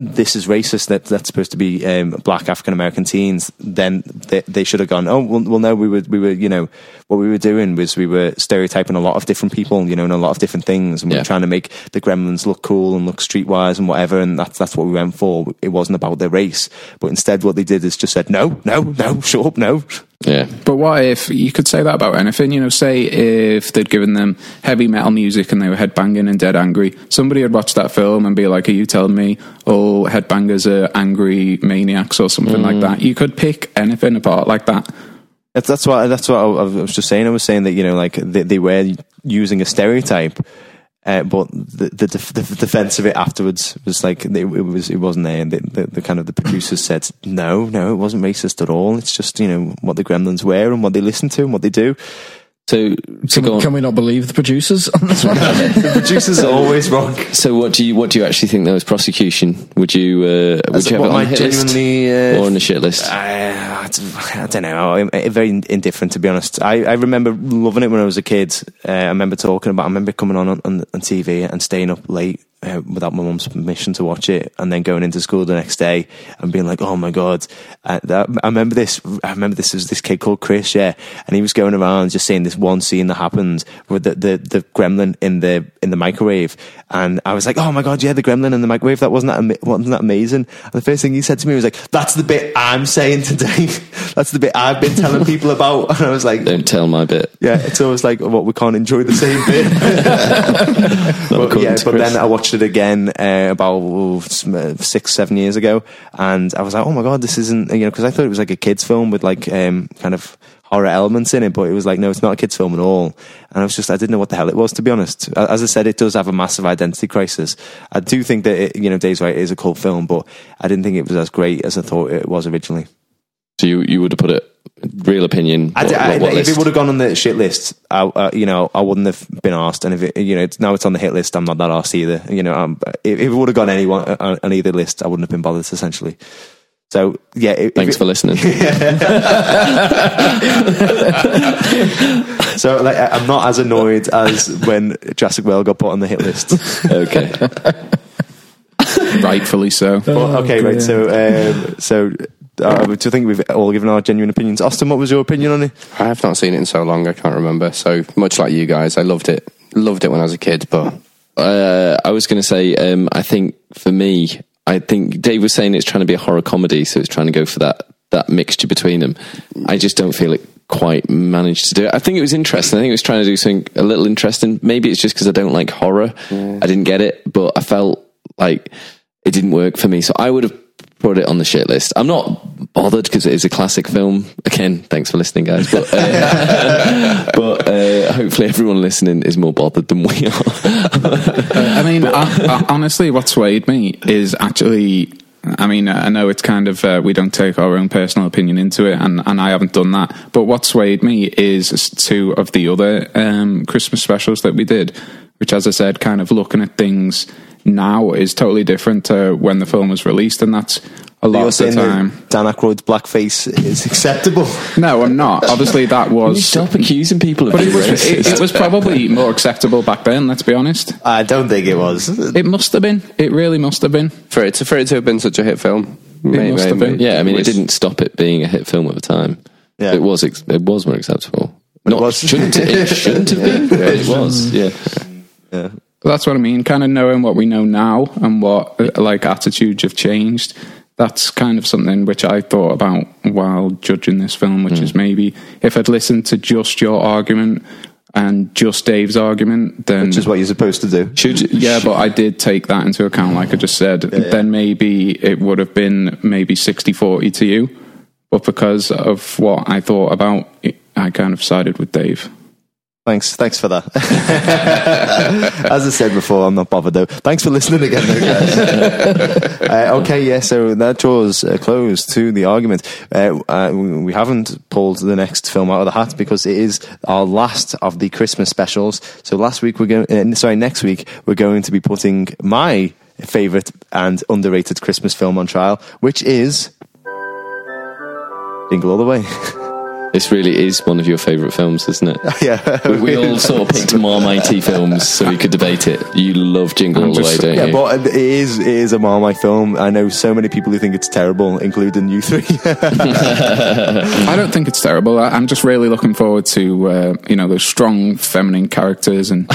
This is racist. That that's supposed to be um, black African American teens. Then they, they should have gone. Oh well, well, no. We were we were you know what we were doing was we were stereotyping a lot of different people. You know, and a lot of different things, and we
Yeah.
were trying to make the Gremlins look cool and look streetwise and whatever. And that's that's what we went for. It wasn't about their race, but instead what they did is just said no, no, no, shut up, no.
Yeah.
But what if you could say that about anything? You know, say if they'd given them heavy metal music and they were headbanging and dead angry, somebody would watch that film and be like, "Are you telling me all headbangers are angry maniacs or something like mm. that?" You could pick anything apart like that.
That's that's what that's what I, I was just saying. I was saying that you know, like they, they were using a stereotype, uh, but the the, the defense of it afterwards was like it, it was it wasn't there. And the, the, the kind of the producers said, no, no, it wasn't racist at all. It's just you know what the Gremlins wear and what they listen to and what they do.
So, to
Can, we- can we not believe the producers on this one?
The producers are always wrong.
so what do you what do you actually think though is prosecution? Would you uh, would you have
what
it on the hit list
genuinely, uh,
or on the shit list?
I, I don't know. I'm I'm very indifferent, to be honest. I, I remember loving it when I was a kid. Uh, I remember talking about. I remember coming on on, on TV and staying up late uh, without my mum's permission to watch it, and then going into school the next day and being like, "Oh my god!" Uh, that, I remember this. I remember this was this kid called Chris, yeah, and he was going around just saying this one scene that happened with the, the, the gremlin in the in the microwave, and I was like, "Oh my god, yeah, the gremlin in the microwave. That wasn't that wasn't that amazing?" And the first thing he said to me was like, "That's the bit I'm saying today. That's the bit I've been telling people about." And I was like,
Don't tell my bit.
yeah, it's always like, what, we can't enjoy the same bit. But yeah, but
Chris.
then I watched it again uh, about oh, six, seven years ago, and I was like, oh my god, this isn't you know because I thought it was like a kids film with like um, kind of horror elements in it, but it was like no, it's not a kids film at all. And I was just I didn't know what the hell it was to be honest. As I said, it does have a massive identity crisis. I do think that it, you know Days Right is a cult film, but I didn't think it was as great as I thought it was originally.
So you you would have put it real opinion. What-
d- I-
what- what
if
list?
it would have gone on the shit list, I, uh, you know, I wouldn't have been asked. And if it, you know, it's, now it's on the hit list, I'm not that asked either. You know, um, if, if it would have gone anyone on, on either list, I wouldn't have been bothered. Essentially, So yeah, if-
Thanks
if-
for listening.
So like, I- I'm not as annoyed as when Jurassic World got put on the hit list.
okay.
Rightfully so.
Well, okay, right. So, um, so uh, do you think we've all given our genuine opinions? Austin, what was your opinion on it?
I have not seen it in so long, I can't remember. So much like you guys, I loved it. Loved it when I was a kid, but
Uh, I was going to say, um, I think for me, I think Dave was saying it's trying to be a horror comedy, so it's trying to go for that that mixture between them. I just don't feel it quite managed to do it. I think it was interesting. I think it was trying to do something a little interesting. Maybe it's just because I don't like horror. I didn't get it, but I felt like it didn't work for me. So I would have put it on the shit list. I'm not bothered because it is a classic film. Again, thanks for listening, guys. But uh, but uh, hopefully everyone listening is more bothered than we are.
I mean, I, I, honestly, what swayed me is actually. I mean, I know it's kind of uh, we don't take our own personal opinion into it, and, and I haven't done that. But what swayed me is two of the other um, Christmas specials that we did, which, as I said, kind of looking at things now is totally different to when the film was released, and that's a lot
You're
of the time.
that Dan Aykroyd's blackface is acceptable?
No, I'm not. Obviously, that
Can you
was.
stop accusing people of
But
being
it was,
racist?
it, it was probably more acceptable back then. Let's be honest.
I don't think it was.
It must have been. It really must have been.
for it to for it to have been such a hit film, may-
must
may-
have been.
Yeah, I mean, it didn't stop it being a hit film at the time.
Yeah.
It was it was more acceptable. Not,
was.
shouldn't it, it shouldn't have been. but it was. Yeah.
Yeah.
That's what I mean. Kind of knowing what we know now and what like attitudes have changed. That's kind of something which I thought about while judging this film, which is hmm. maybe if I'd listened to just your argument and just Dave's argument, then
Which is what you're supposed to do.
Should
yeah, but I did take that into account, like I just said. Then maybe it would have been maybe 60 40 to you. But because of what I thought about I kind of sided with Dave.
Thanks, thanks for that. As I said before, I'm not bothered though. Thanks for listening again, though, guys. uh, okay, yeah. So that draws a close to the argument. Uh, uh, we haven't pulled the next film out of the hat because it is our last of the Christmas specials. So last week we're going. Uh, sorry, next week we're going to be putting my favorite and underrated Christmas film on trial, which is Jingle All the Way.
this really is one of your favourite films, isn't it?
yeah,
We, we all sort of picked Marmitey films so we could debate it. You love Jingle
I'm
All the Way, don't
Yeah,
you?
but it is it is a Marmite film. I know so many people who think it's terrible, including you three.
I don't think it's terrible. I, I'm just really looking forward to uh, you know those strong feminine characters and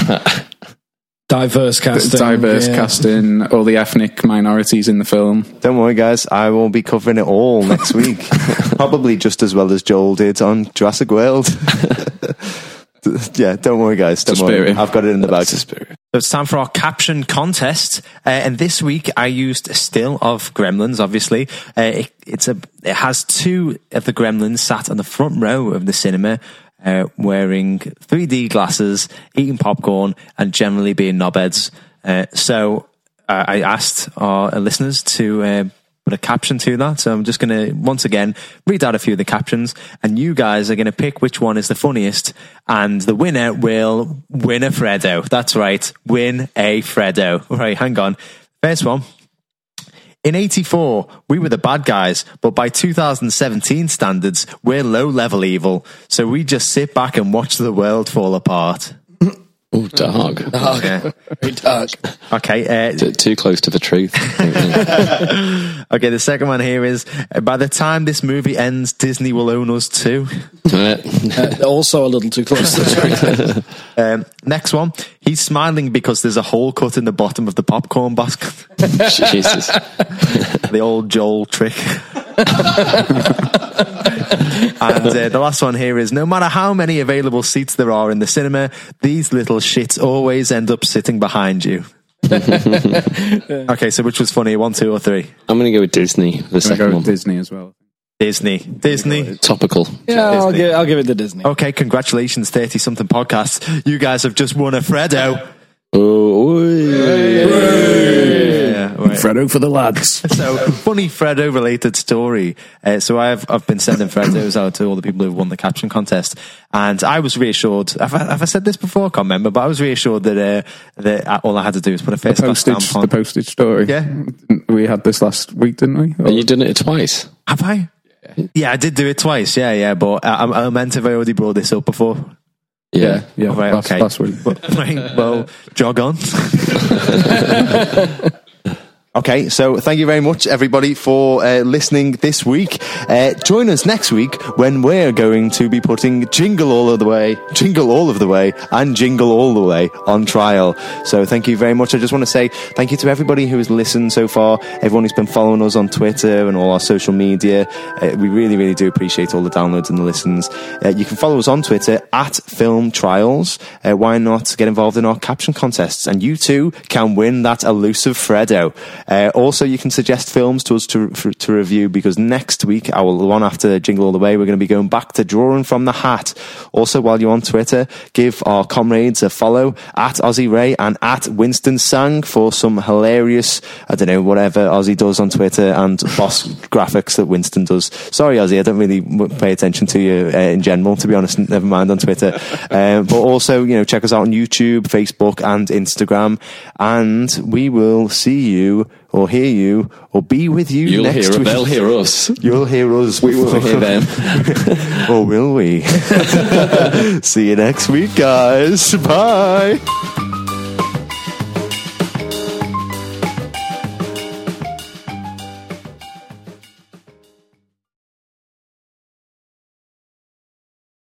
Diverse casting.
diverse
yeah.
casting, all the ethnic minorities in the film.
Don't worry, guys. I will be covering it all next week. Probably just as well as Joel did on Jurassic World. yeah, don't worry, guys. Don't worry. I've got it in the bag. So it's time for our caption contest, uh, and this week I used a still of Gremlins. Obviously, uh, it, it's a it has two of the Gremlins sat on the front row of the cinema, uh, wearing 3D glasses, eating popcorn, and generally being knobheads. Uh, so uh, I asked our listeners to. Uh, Put a caption to that. So I'm just going to once again read out a few of the captions, and you guys are going to pick which one is the funniest, and the winner will win a Freddo. That's right, win a Freddo. Right, hang on. First one. In 84, we were the bad guys, but by 2017 standards, we're low level evil. So we just sit back and watch the world fall apart.
Oh, dark.
Okay.
Very dark.
Okay. Uh,
T- Too close to the truth.
okay. The second one here is uh, by the time this movie ends, Disney will own us too.
Uh, also a little too close to the truth.
Um, next one. He's smiling because there's a hole cut in the bottom of the popcorn basket.
Jesus.
the old Joel trick. And uh, the last one here is no matter how many available seats there are in the cinema, these little shits always end up sitting behind you. okay, so which was funny, one, two, or three?
I'm going to go with Disney, the
I'm
second
go
one.
Disney as well.
Disney. Disney.
Topical.
Yeah, I'll
Disney.
give, I'll give it to Disney.
Okay, congratulations, 30 something podcasts. You guys have just won a Freddo.
Oh, oi.
Yeah, right.
Freddo for the lads.
So funny Freddo related story. Uh, so I've I've been sending Freddos out to all the people who've won the caption contest, and I was reassured. Have I, have I said this before? I can't remember, but I was reassured that uh, that all I had to do was put a first class
Postage,
stamp on.
the postage story.
Yeah.
we had this last week, didn't we? Or-
And you've done it twice.
Have I? Yeah, I did do it twice. Yeah, yeah, but I, I meant if I already brought this up before?
yeah, yeah.
Right,
last,
okay.
last week.
right, well, jog on. Okay, so thank you very much, everybody, for uh, listening this week. Uh, join us next week when we're going to be putting Jingle All of the Way, Jingle All of the Way, and Jingle All the Way on trial. So thank you very much. I just want to say thank you to everybody who has listened so far, everyone who's been following us on Twitter and all our social media. Uh, we really, really do appreciate all the downloads and the listens. Uh, you can follow us on Twitter at Film Trials. Uh, why not get involved in our caption contests? And you too can win that elusive Freddo. Uh, also, you can suggest films to us to, for, to review because next week, our one after Jingle All the Way, we're going to be going back to Drawing from the Hat. Also, while you're on Twitter, give our comrades a follow at Ozzy Rey and at Winston Sang for some hilarious, I don't know, whatever Ozzy does on Twitter and boss graphics that Winston does. Sorry, Ozzy, I don't really pay attention to you uh, in general, to be honest, never mind on Twitter. Um, but also, you know, check us out on YouTube, Facebook, and Instagram. And we will see you or hear you or be with you
You'll
next
hear
week.
they'll hear us.
You'll hear us.
We will hear them.
or will we? See you next week, guys. Bye.